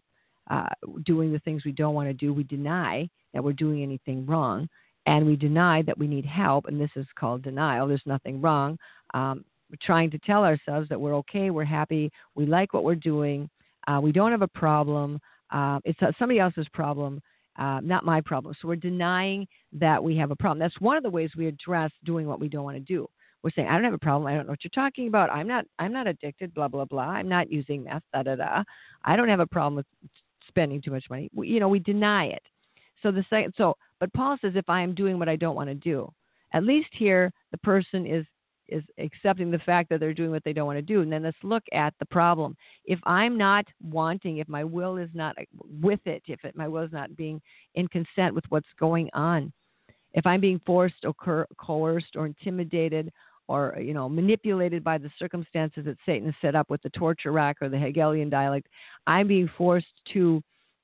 uh, doing the things we don't want to do, we deny that we're doing anything wrong, and we deny that we need help, and this is called denial. There's nothing wrong. Um, trying to tell ourselves that we're okay, we're happy, we like what we're doing, uh, we don't have a problem. Uh, it's somebody else's problem, uh, not my problem. So we're denying that we have a problem. That's one of the ways we address doing what we don't want to do. We're saying, I don't have a problem. I don't know what you're talking about. I'm not. I'm not addicted. Blah blah blah. I'm not using meth. Da da da. I don't have a problem with spending too much money. We, you know, we deny it. So the second. So, but Paul says, if I am doing what I don't want to do, at least here the person is is accepting the fact that they're doing what they don't want to do. And then let's look at the problem. If I'm not wanting, if my will is not with it, if it, my will is not being in consent with what's going on, if I'm being forced or coerced or intimidated or you know manipulated by the circumstances that Satan has set up with the torture rack or the Hegelian dialect. I'm being forced to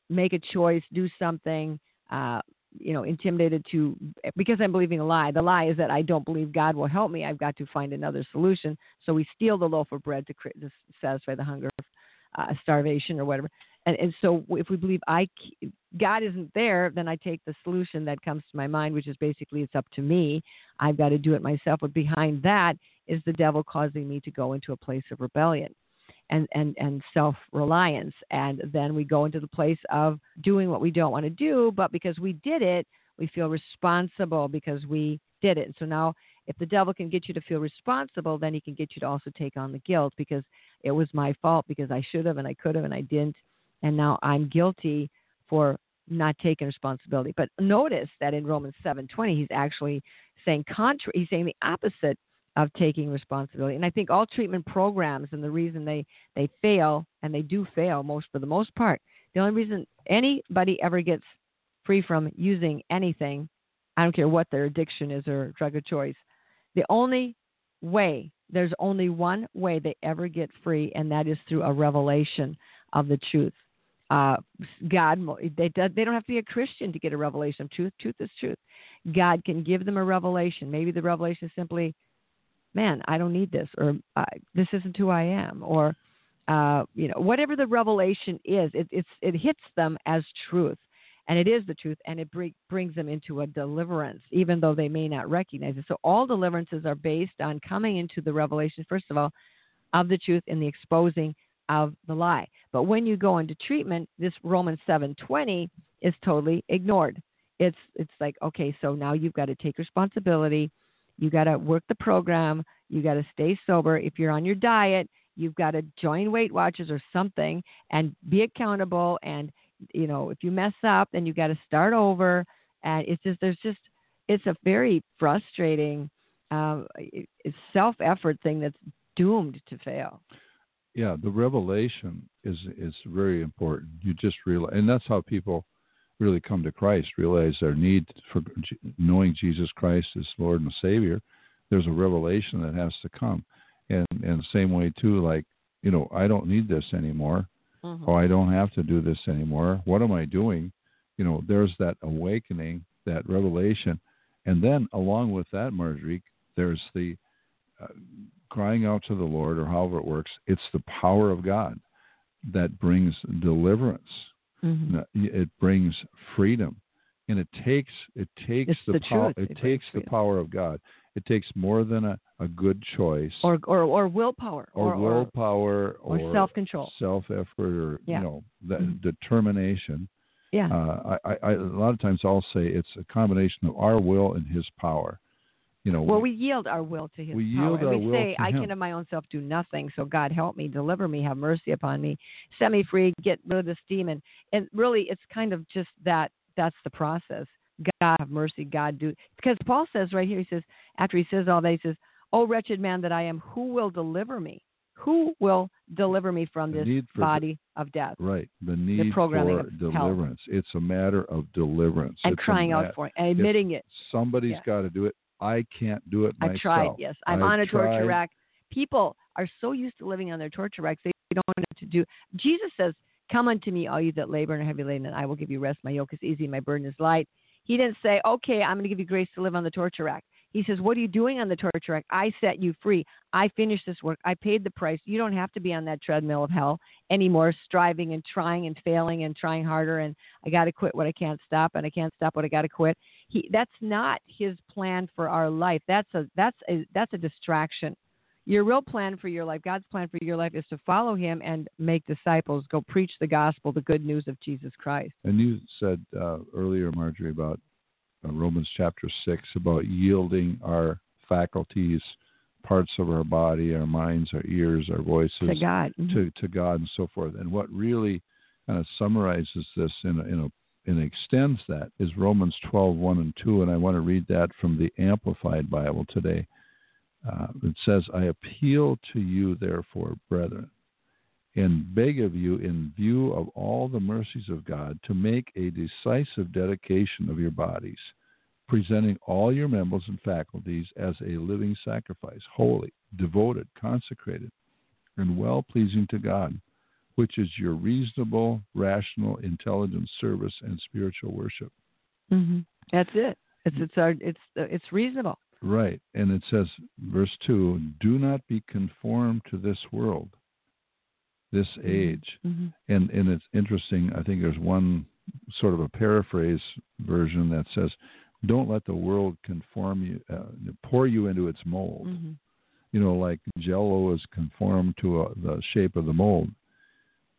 make a choice, do something, uh, you know, intimidated to because I'm believing a lie. The lie is that I don't believe God will help me. I've got to find another solution. So we steal the loaf of bread to, to satisfy the hunger of uh, starvation or whatever. And, and so if we believe I God isn't there, then I take the solution that comes to my mind, which is basically it's up to me. I've got to do it myself. But behind that is the devil causing me to go into a place of rebellion and, and, and self reliance. And then we go into the place of doing what we don't want to do, but because we did it, we feel responsible because we did it. And so now, if the devil can get you to feel responsible, then he can get you to also take on the guilt because it was my fault because I should have and I could have and I didn't. And now I'm guilty for not taking responsibility. But notice that in Romans 7:20, he's actually saying contrary. He's saying the opposite of taking responsibility. And I think all treatment programs and the reason they they fail and they do fail most for the most part. The only reason anybody ever gets free from using anything, I don't care what their addiction is or drug of choice, the only way there's only one way they ever get free, and that is through a revelation of the truth. Uh, God, they, they don't have to be a Christian to get a revelation of truth. Truth is truth. God can give them a revelation. Maybe the revelation is simply man, I don't need this, or this isn't who I am, or uh, you know, whatever the revelation is, it, it's it hits them as truth, and it is the truth, and it bring, brings them into a deliverance, even though they may not recognize it. So all deliverances are based on coming into the revelation, first of all, of the truth and the exposing of the lie. But when you go into treatment, this Romans seven twenty is totally ignored. It's it's like okay, so now you've got to take responsibility you got to work the program. You got to stay sober. If you're on your diet, you've got to join Weight Watchers or something and be accountable. And you know, if you mess up, then you got to start over. And it's just there's just it's a very frustrating uh, self effort thing that's doomed to fail. Yeah, the revelation is is very important. You just realize, and that's how people really come to Christ, realize their need for knowing Jesus Christ as Lord and Savior, there's a revelation that has to come. And and the same way too, like, you know, I don't need this anymore. Mm-hmm. Oh, I don't have to do this anymore. What am I doing? You know, there's that awakening, that revelation. And then along with that, Marjorie, there's the uh, crying out to the Lord, or however it works. It's the power of God that brings deliverance Mm-hmm. It brings freedom, and it takes it takes the, the power. It, it takes the power of God. It takes more than a, a good choice, or or, or willpower, or, or willpower, or, or self control, self effort, or yeah. you know, that mm-hmm. determination. Yeah. Uh, I, I, a lot of times I'll say it's a combination of our will and His power you know, well, we, we, yield our will to His we power. Yield our we will say, "I him. can of my own self do nothing. So God help me, deliver me, have mercy upon me, set me free, get rid of this demon." And really, it's kind of just that. That's the process. God have mercy. God do because Paul says right here. He says after he says all that, he says, "Oh wretched man that I am, who will deliver me? Who will deliver me from this body the, of death?" Right. The need the programming for deliverance. It's a matter of deliverance and it's crying out for it and admitting it. Somebody's yeah. got to do it. I can't do it myself. I've tried, yes. I'm I've on a tried. torture rack. People are so used to living on their torture racks, they don't know what to do. Jesus says, Come unto me, all you that labor and are heavy laden, and I will give you rest. My yoke is easy, my burden is light. He didn't say, Okay, I'm going to give you grace to live on the torture rack. He says, What are you doing on the torture rack? I set you free. I finished this work. I paid the price. You don't have to be on that treadmill of hell anymore, striving and trying and failing and trying harder. And I got to quit what I can't stop, and I can't stop what I got to quit. He, that's not his plan for our life. That's a that's a that's a distraction. Your real plan for your life, God's plan for your life, is to follow Him and make disciples. Go preach the gospel, the good news of Jesus Christ. And you said uh, earlier, Marjorie, about uh, Romans chapter 6 about yielding our faculties, parts of our body, our minds, our ears, our voices to God, mm-hmm. to, to God, and so forth. And what really kind of summarizes this in a, in a and extends that is Romans 12, 1 and 2. And I want to read that from the Amplified Bible today. Uh, it says, I appeal to you, therefore, brethren, and beg of you, in view of all the mercies of God, to make a decisive dedication of your bodies, presenting all your members and faculties as a living sacrifice, holy, devoted, consecrated, and well pleasing to God, which is your reasonable, rational, intelligent service and spiritual worship. Mm-hmm. That's it. It's it's our it's it's reasonable. Right, and it says, verse two: Do not be conformed to this world, this Mm-hmm. age. Mm-hmm. And and it's interesting. I think there's one sort of a paraphrase version that says, "Don't let the world conform you, uh, pour you into its mold." Mm-hmm. You know, like Jello is conformed to a, the shape of the mold.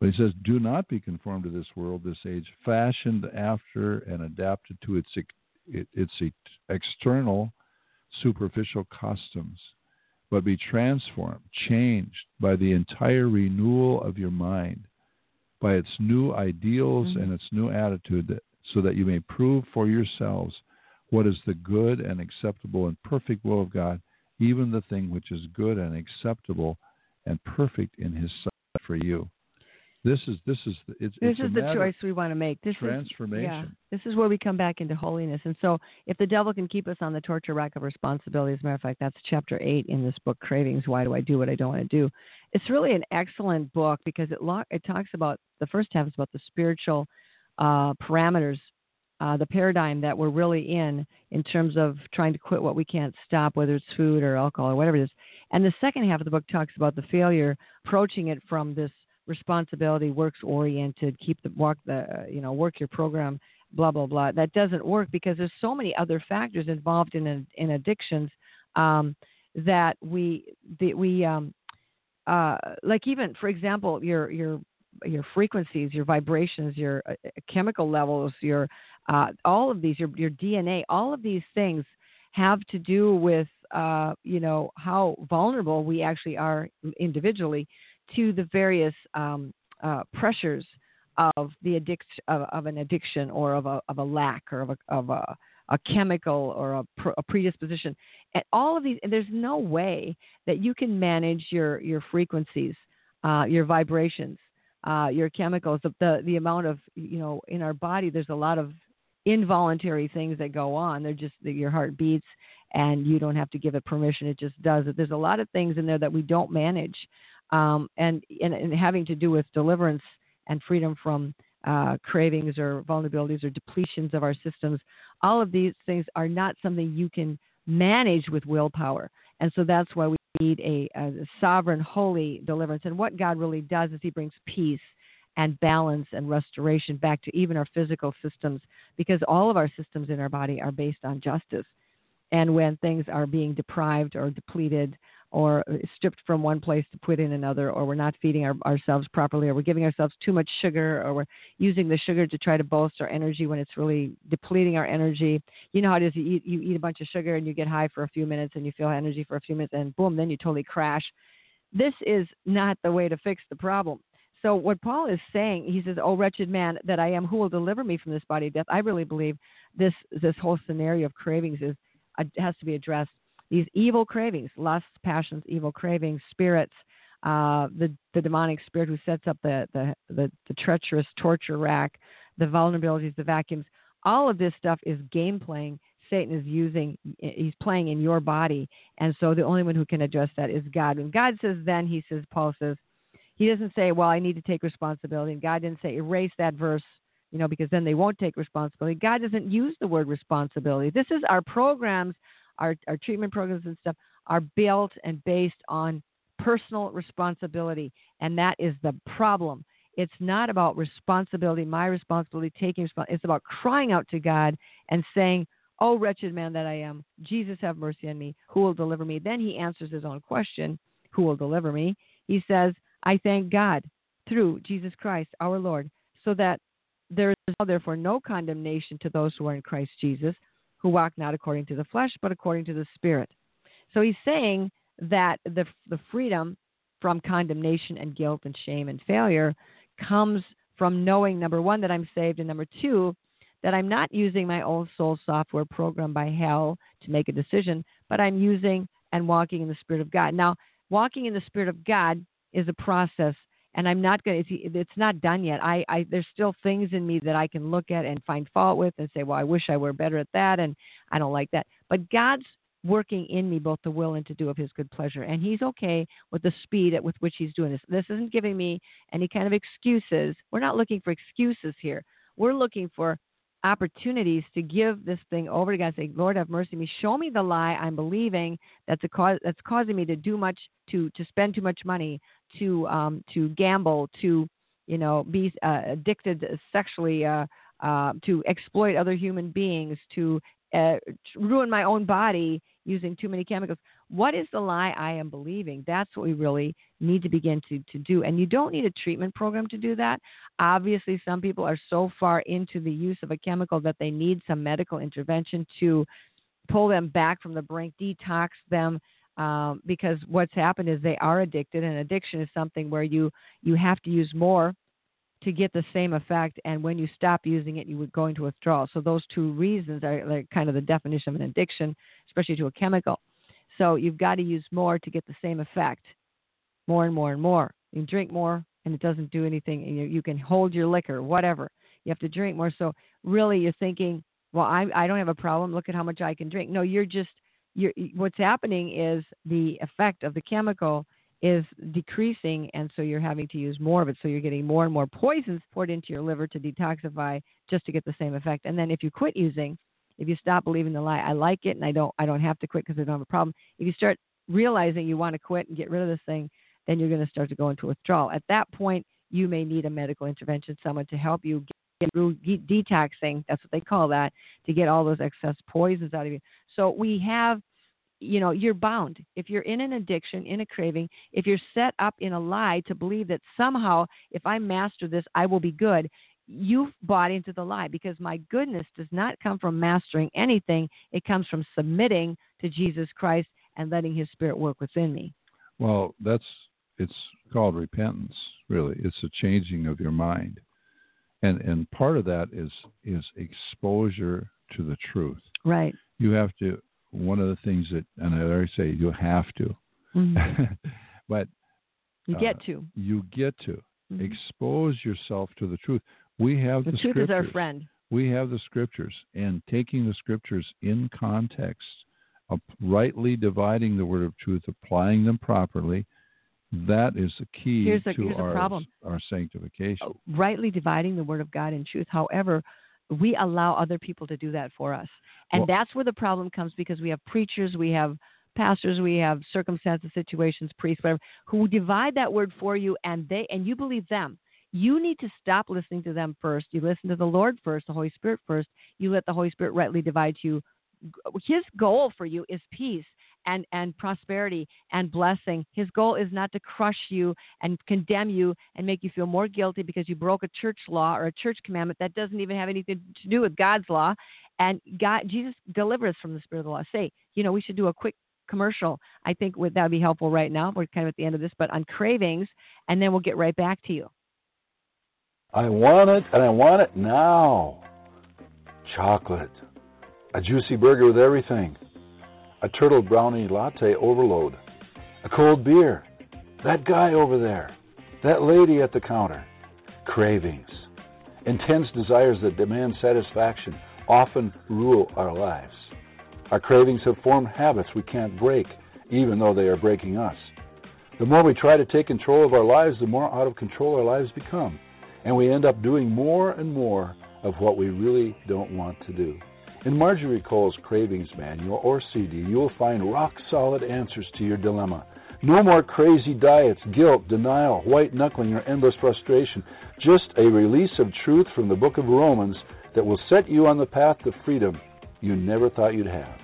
But he says, "Do not be conformed to this world, this age, fashioned after and adapted to its its external, superficial customs." But be transformed, changed by the entire renewal of your mind, by its new ideals Mhm. and its new attitude, that, so that you may prove for yourselves what is the good and acceptable and perfect will of God, even the thing which is good and acceptable and perfect in His sight for you. This is this is the- it's This it's is the choice we want to make. This transformation. is yeah. This is where we come back into holiness. And so, if the devil can keep us on the torture rack of responsibility, as a matter of fact, that's chapter eight in this book, Cravings. Why do I do what I don't want to do? It's really an excellent book because it lo- it talks about the first half is about the spiritual uh, parameters, uh, the paradigm that we're really in in terms of trying to quit what we can't stop, whether it's food or alcohol or whatever it is. And the second half of the book talks about the failure, approaching it from this responsibility, works oriented, keep the walk the uh, you know work your program, blah blah blah. That doesn't work because there's so many other factors involved in in addictions um, that we the, we um, uh, like even for example your your your frequencies, your vibrations, your uh, chemical levels, your uh, all of these, your your DNA, all of these things have to do with uh, you know how vulnerable we actually are individually to the various um, uh, pressures of the addict of, of, an addiction or of a of a lack or of a of a, a chemical or a, pr- a predisposition. And all of these, there's no way that you can manage your your frequencies, uh, your vibrations, uh, your chemicals, the, the the amount of you know in our body. There's a lot of involuntary things that go on. They're just that your heart beats and you don't have to give it permission. It just does it. There's a lot of things in there that we don't manage, um, and, and and having to do with deliverance and freedom from uh, cravings or vulnerabilities or depletions of our systems. All of these things are not something you can manage with willpower, and so that's why we need a, a sovereign, holy deliverance. And what God really does is He brings peace and balance and restoration back to even our physical systems because all of our systems in our body are based on justice. And when things are being deprived or depleted or stripped from one place to put in another, or we're not feeding our, ourselves properly, or we're giving ourselves too much sugar, or we're using the sugar to try to bolster our energy when it's really depleting our energy. You know how it is you eat, you eat a bunch of sugar and you get high for a few minutes and you feel energy for a few minutes, and boom, then you totally crash. This is not the way to fix the problem. So what Paul is saying, he says, "Oh wretched man that I am, who will deliver me from this body of death?" I really believe this this whole scenario of cravings is uh, has to be addressed. These evil cravings, lusts, passions, evil cravings, spirits, uh, the the demonic spirit who sets up the, the the the treacherous torture rack, the vulnerabilities, the vacuums. All of this stuff is game playing. Satan is using, he's playing in your body, and so the only one who can address that is God. When God says, then he says, Paul says, he doesn't say, well, I need to take responsibility. And God didn't say, erase that verse, you know, because then they won't take responsibility. God doesn't use the word responsibility. This is our programs, our, our treatment programs and stuff are built and based on personal responsibility. And that is the problem. It's not about responsibility, my responsibility, taking responsibility. It's about crying out to God and saying, Oh, wretched man that I am, Jesus have mercy on me. Who will deliver me? Then he answers his own question, Who will deliver me? He says, I thank God through Jesus Christ our Lord, so that there is now therefore no condemnation to those who are in Christ Jesus, who walk not according to the flesh, but according to the Spirit. So he's saying that the, the freedom from condemnation and guilt and shame and failure comes from knowing, number one, that I'm saved, and number two, that I'm not using my old soul software programmed by hell to make a decision, but I'm using and walking in the Spirit of God. Now, walking in the Spirit of God is a process, and I'm not going to. It's, not done yet. I, I there's still things in me that I can look at and find fault with and say, well, I wish I were better at that, and I don't like that. But God's working in me both the will and to do of His good pleasure, and He's okay with the speed at with which He's doing this. This isn't giving me any kind of excuses. We're not looking for excuses here. We're looking for opportunities to give this thing over to God. Say, Lord, have mercy on me. Show me the lie I'm believing that's a cause that's causing me to do much, to to spend too much money, to um, to gamble, to you know be uh, addicted sexually, uh, uh, to exploit other human beings, to uh, ruin my own body using too many chemicals. What is the lie I am believing? That's what we really need to begin to, to do. And you don't need a treatment program to do that. Obviously, some people are so far into the use of a chemical that they need some medical intervention to pull them back from the brink, detox them. Um, because what's happened is they are addicted, and addiction is something where you you have to use more to get the same effect. And when you stop using it, you would go into withdrawal. So those two reasons are like kind of the definition of an addiction, especially to a chemical. So you've got to use more to get the same effect, more and more and more. You drink more, and it doesn't do anything. And you, you can hold your liquor, whatever. You have to drink more. So really, you're thinking, well, I I don't have a problem. Look at how much I can drink. No, you're just you're what's happening is the effect of the chemical is decreasing, and so you're having to use more of it. So you're getting more and more poisons poured into your liver to detoxify just to get the same effect. And then if you quit using, if you stop believing the lie, I like it and I don't I don't have to quit because I don't have a problem. If you start realizing you want to quit and get rid of this thing, then you're going to start to go into withdrawal. At that point, you may need a medical intervention, someone to help you get through detoxing. That's what they call that to get all those excess poisons out of you. So we have you know you're bound if you're in an addiction in a craving if you're set up in a lie to believe that somehow if i master this i will be good you've bought into the lie because my goodness does not come from mastering anything. It comes from submitting to Jesus Christ and letting his spirit work within me. Well, that's it's called repentance, really. It's a changing of your mind. And and part of that is is exposure to the truth. Right. You have to one of the things that and I already say you have to. Mm-hmm. but you get uh, to. You get to. Mm-hmm. Expose yourself to the truth. We have the, the truth scriptures. is our friend. We have the scriptures, and taking the scriptures in context, rightly dividing the word of truth, applying them properly, that is the key here's a, to our, problem. our sanctification. Uh, rightly dividing the word of God in truth. However, we allow other people to do that for us. And well, that's where the problem comes because we have preachers, we have pastors, we have circumstances, situations, priests, whatever, who divide that word for you and they and you believe them you need to stop listening to them first. You listen to the Lord first, the Holy Spirit first. You let the Holy Spirit rightly divide you. His goal for you is peace and, and prosperity and blessing. His goal is not to crush you and condemn you and make you feel more guilty because you broke a church law or a church commandment that doesn't even have anything to do with God's law. And God, Jesus deliver us from the spirit of the law. Say, you know, we should do a quick commercial. I think that would be helpful right now. We're kind of at the end of this, but on cravings, and then we'll get right back to you. I want it, and I want it now. Chocolate. A juicy burger with everything. A turtle brownie latte overload. A cold beer. That guy over there. That lady at the counter. Cravings. Intense desires that demand satisfaction often rule our lives. Our cravings have formed habits we can't break, even though they are breaking us. The more we try to take control of our lives, the more out of control our lives become and we end up doing more and more of what we really don't want to do. In Marjorie Cole's Cravings Manual or CD, you will find rock solid answers to your dilemma. No more crazy diets, guilt, denial, white knuckling, or endless frustration. Just a release of truth from the book of Romans that will set you on the path to freedom you never thought you'd have.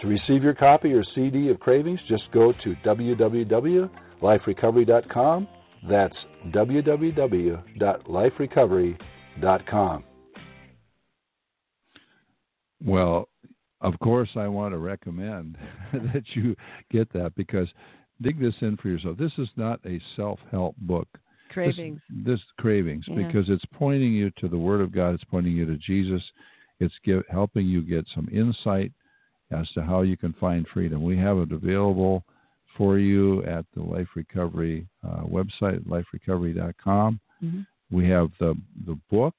To receive your copy or CD of Cravings, just go to www.liferecovery.com that's www.liferecovery.com. Well, of course, I want to recommend that you get that because dig this in for yourself. This is not a self help book. Cravings. This, this cravings yeah. because it's pointing you to the Word of God. It's pointing you to Jesus. It's give, helping you get some insight as to how you can find freedom. We have it available for you at the Life Recovery uh, website, liferecovery.com. hmm We have the the book,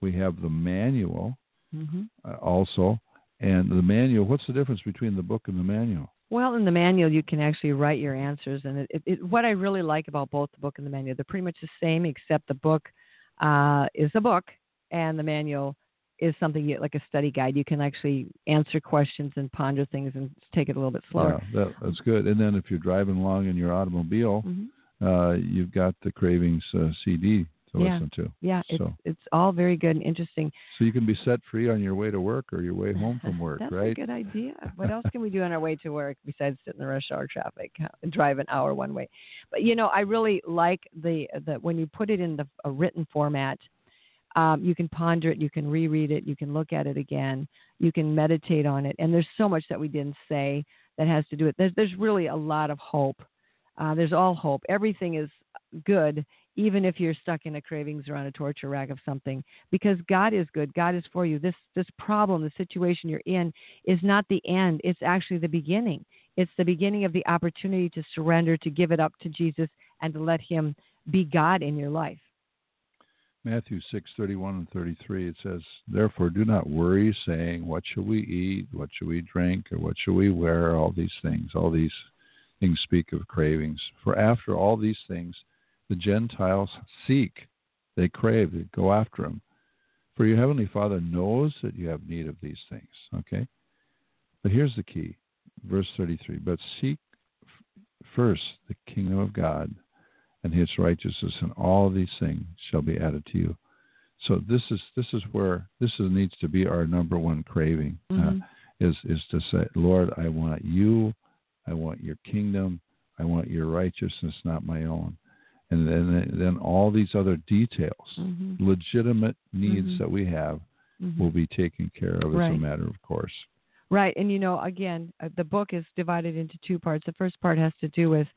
we have the manual hmm uh, also, and the manual. What's the difference between the book and the manual? Well, in the manual, you can actually write your answers, and it, it, it, what I really like about both the book and the manual, they're pretty much the same, except the book uh, is a book, and the manual is something you, like a study guide. You can actually answer questions and ponder things and take it a little bit slower. Yeah, that, that's good. And then if you're driving along in your automobile, Mhm. uh, you've got the Cravings uh, CD to Yeah. listen to. Yeah, it's So- it's all very good and interesting. So you can be set free on your way to work or your way home from work, That's right? That's a good idea. What else can we do on our way to work besides sit in the rush hour traffic and drive an hour one way? But you know, I really like the the when you put it in the a written format. Um, you can ponder it, you can reread it, you can look at it again, you can meditate on it, and there's so much that we didn't say that has to do with. There's there's really a lot of hope. Uh, there's all hope. Everything is good, even if you're stuck in a cravings or on a torture rack of something, because God is good. God is for you. This this problem, the situation you're in, is not the end. It's actually the beginning. It's the beginning of the opportunity to surrender, to give it up to Jesus, and to let Him be God in your life. Matthew six thirty one and thirty three. It says, "Therefore, do not worry, saying, What shall we eat? What shall we drink? Or what shall we wear? All these things. All these things speak of cravings. For after all these things, the Gentiles seek. They crave. They go after them. For your heavenly Father knows that you have need of these things. Okay. But here's the key, verse thirty three. But seek first the kingdom of God." And his righteousness, and all these things shall be added to you. So this is this is where this is, needs to be our number one craving Mhm. uh, is is to say, Lord, I want you, I want your kingdom, I want your righteousness, not my own. And then then all these other details, Mhm. legitimate needs Mhm. that we have, Mhm. will be taken care of as a matter of course. Right, and you know, again, uh, the book is divided into two parts. The first part has to do with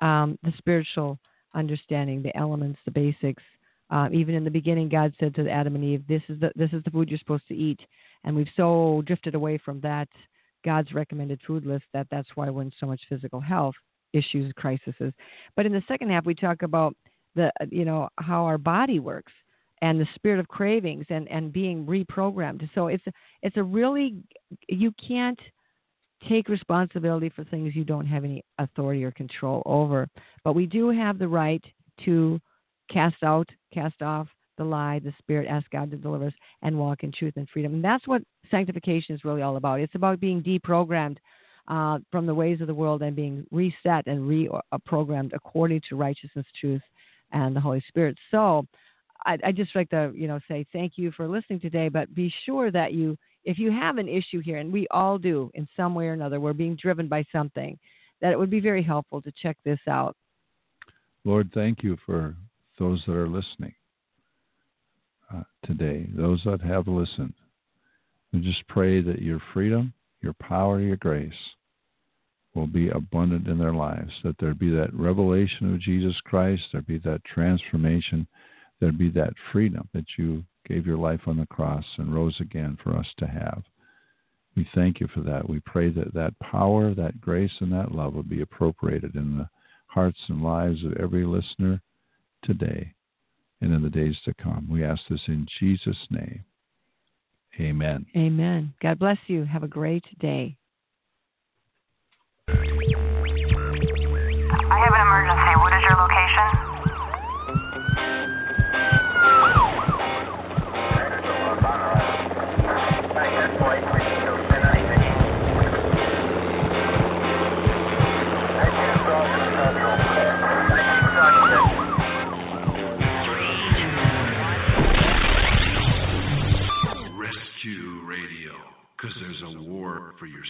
um, the spiritual understanding, the elements, the basics. Uh, even in the beginning, God said to Adam and Eve, "This is the this is the food you're supposed to eat," and we've so drifted away from that God's recommended food list that that's why we're in so much physical health issues, crises. But in the second half, we talk about the you know how our body works and the spirit of cravings and and being reprogrammed. So it's it's a really you can't take responsibility for things you don't have any authority or control over. But we do have the right to cast out, cast off the lie, the spirit, ask God to deliver us, and walk in truth and freedom. And that's what sanctification is really all about. It's about being deprogrammed uh, from the ways of the world and being reset and reprogrammed according to righteousness, truth, and the Holy Spirit. So I, I just like to, you know, say thank you for listening today. But be sure that you, if you have an issue here, and we all do in some way or another, we're being driven by something, that it would be very helpful to check this out. Lord, thank you for those that are listening uh, today, those that have listened. We just pray that your freedom, your power, your grace will be abundant in their lives, that there be that revelation of Jesus Christ, there be that transformation, there be that freedom that you gave your life on the cross and rose again for us to have. We thank you for that. We pray that that power, that grace, and that love will be appropriated in the hearts and lives of every listener today and in the days to come. We ask this in Jesus' name. Amen. Amen. God bless you. Have a great day. I have an emergency. What is your location? your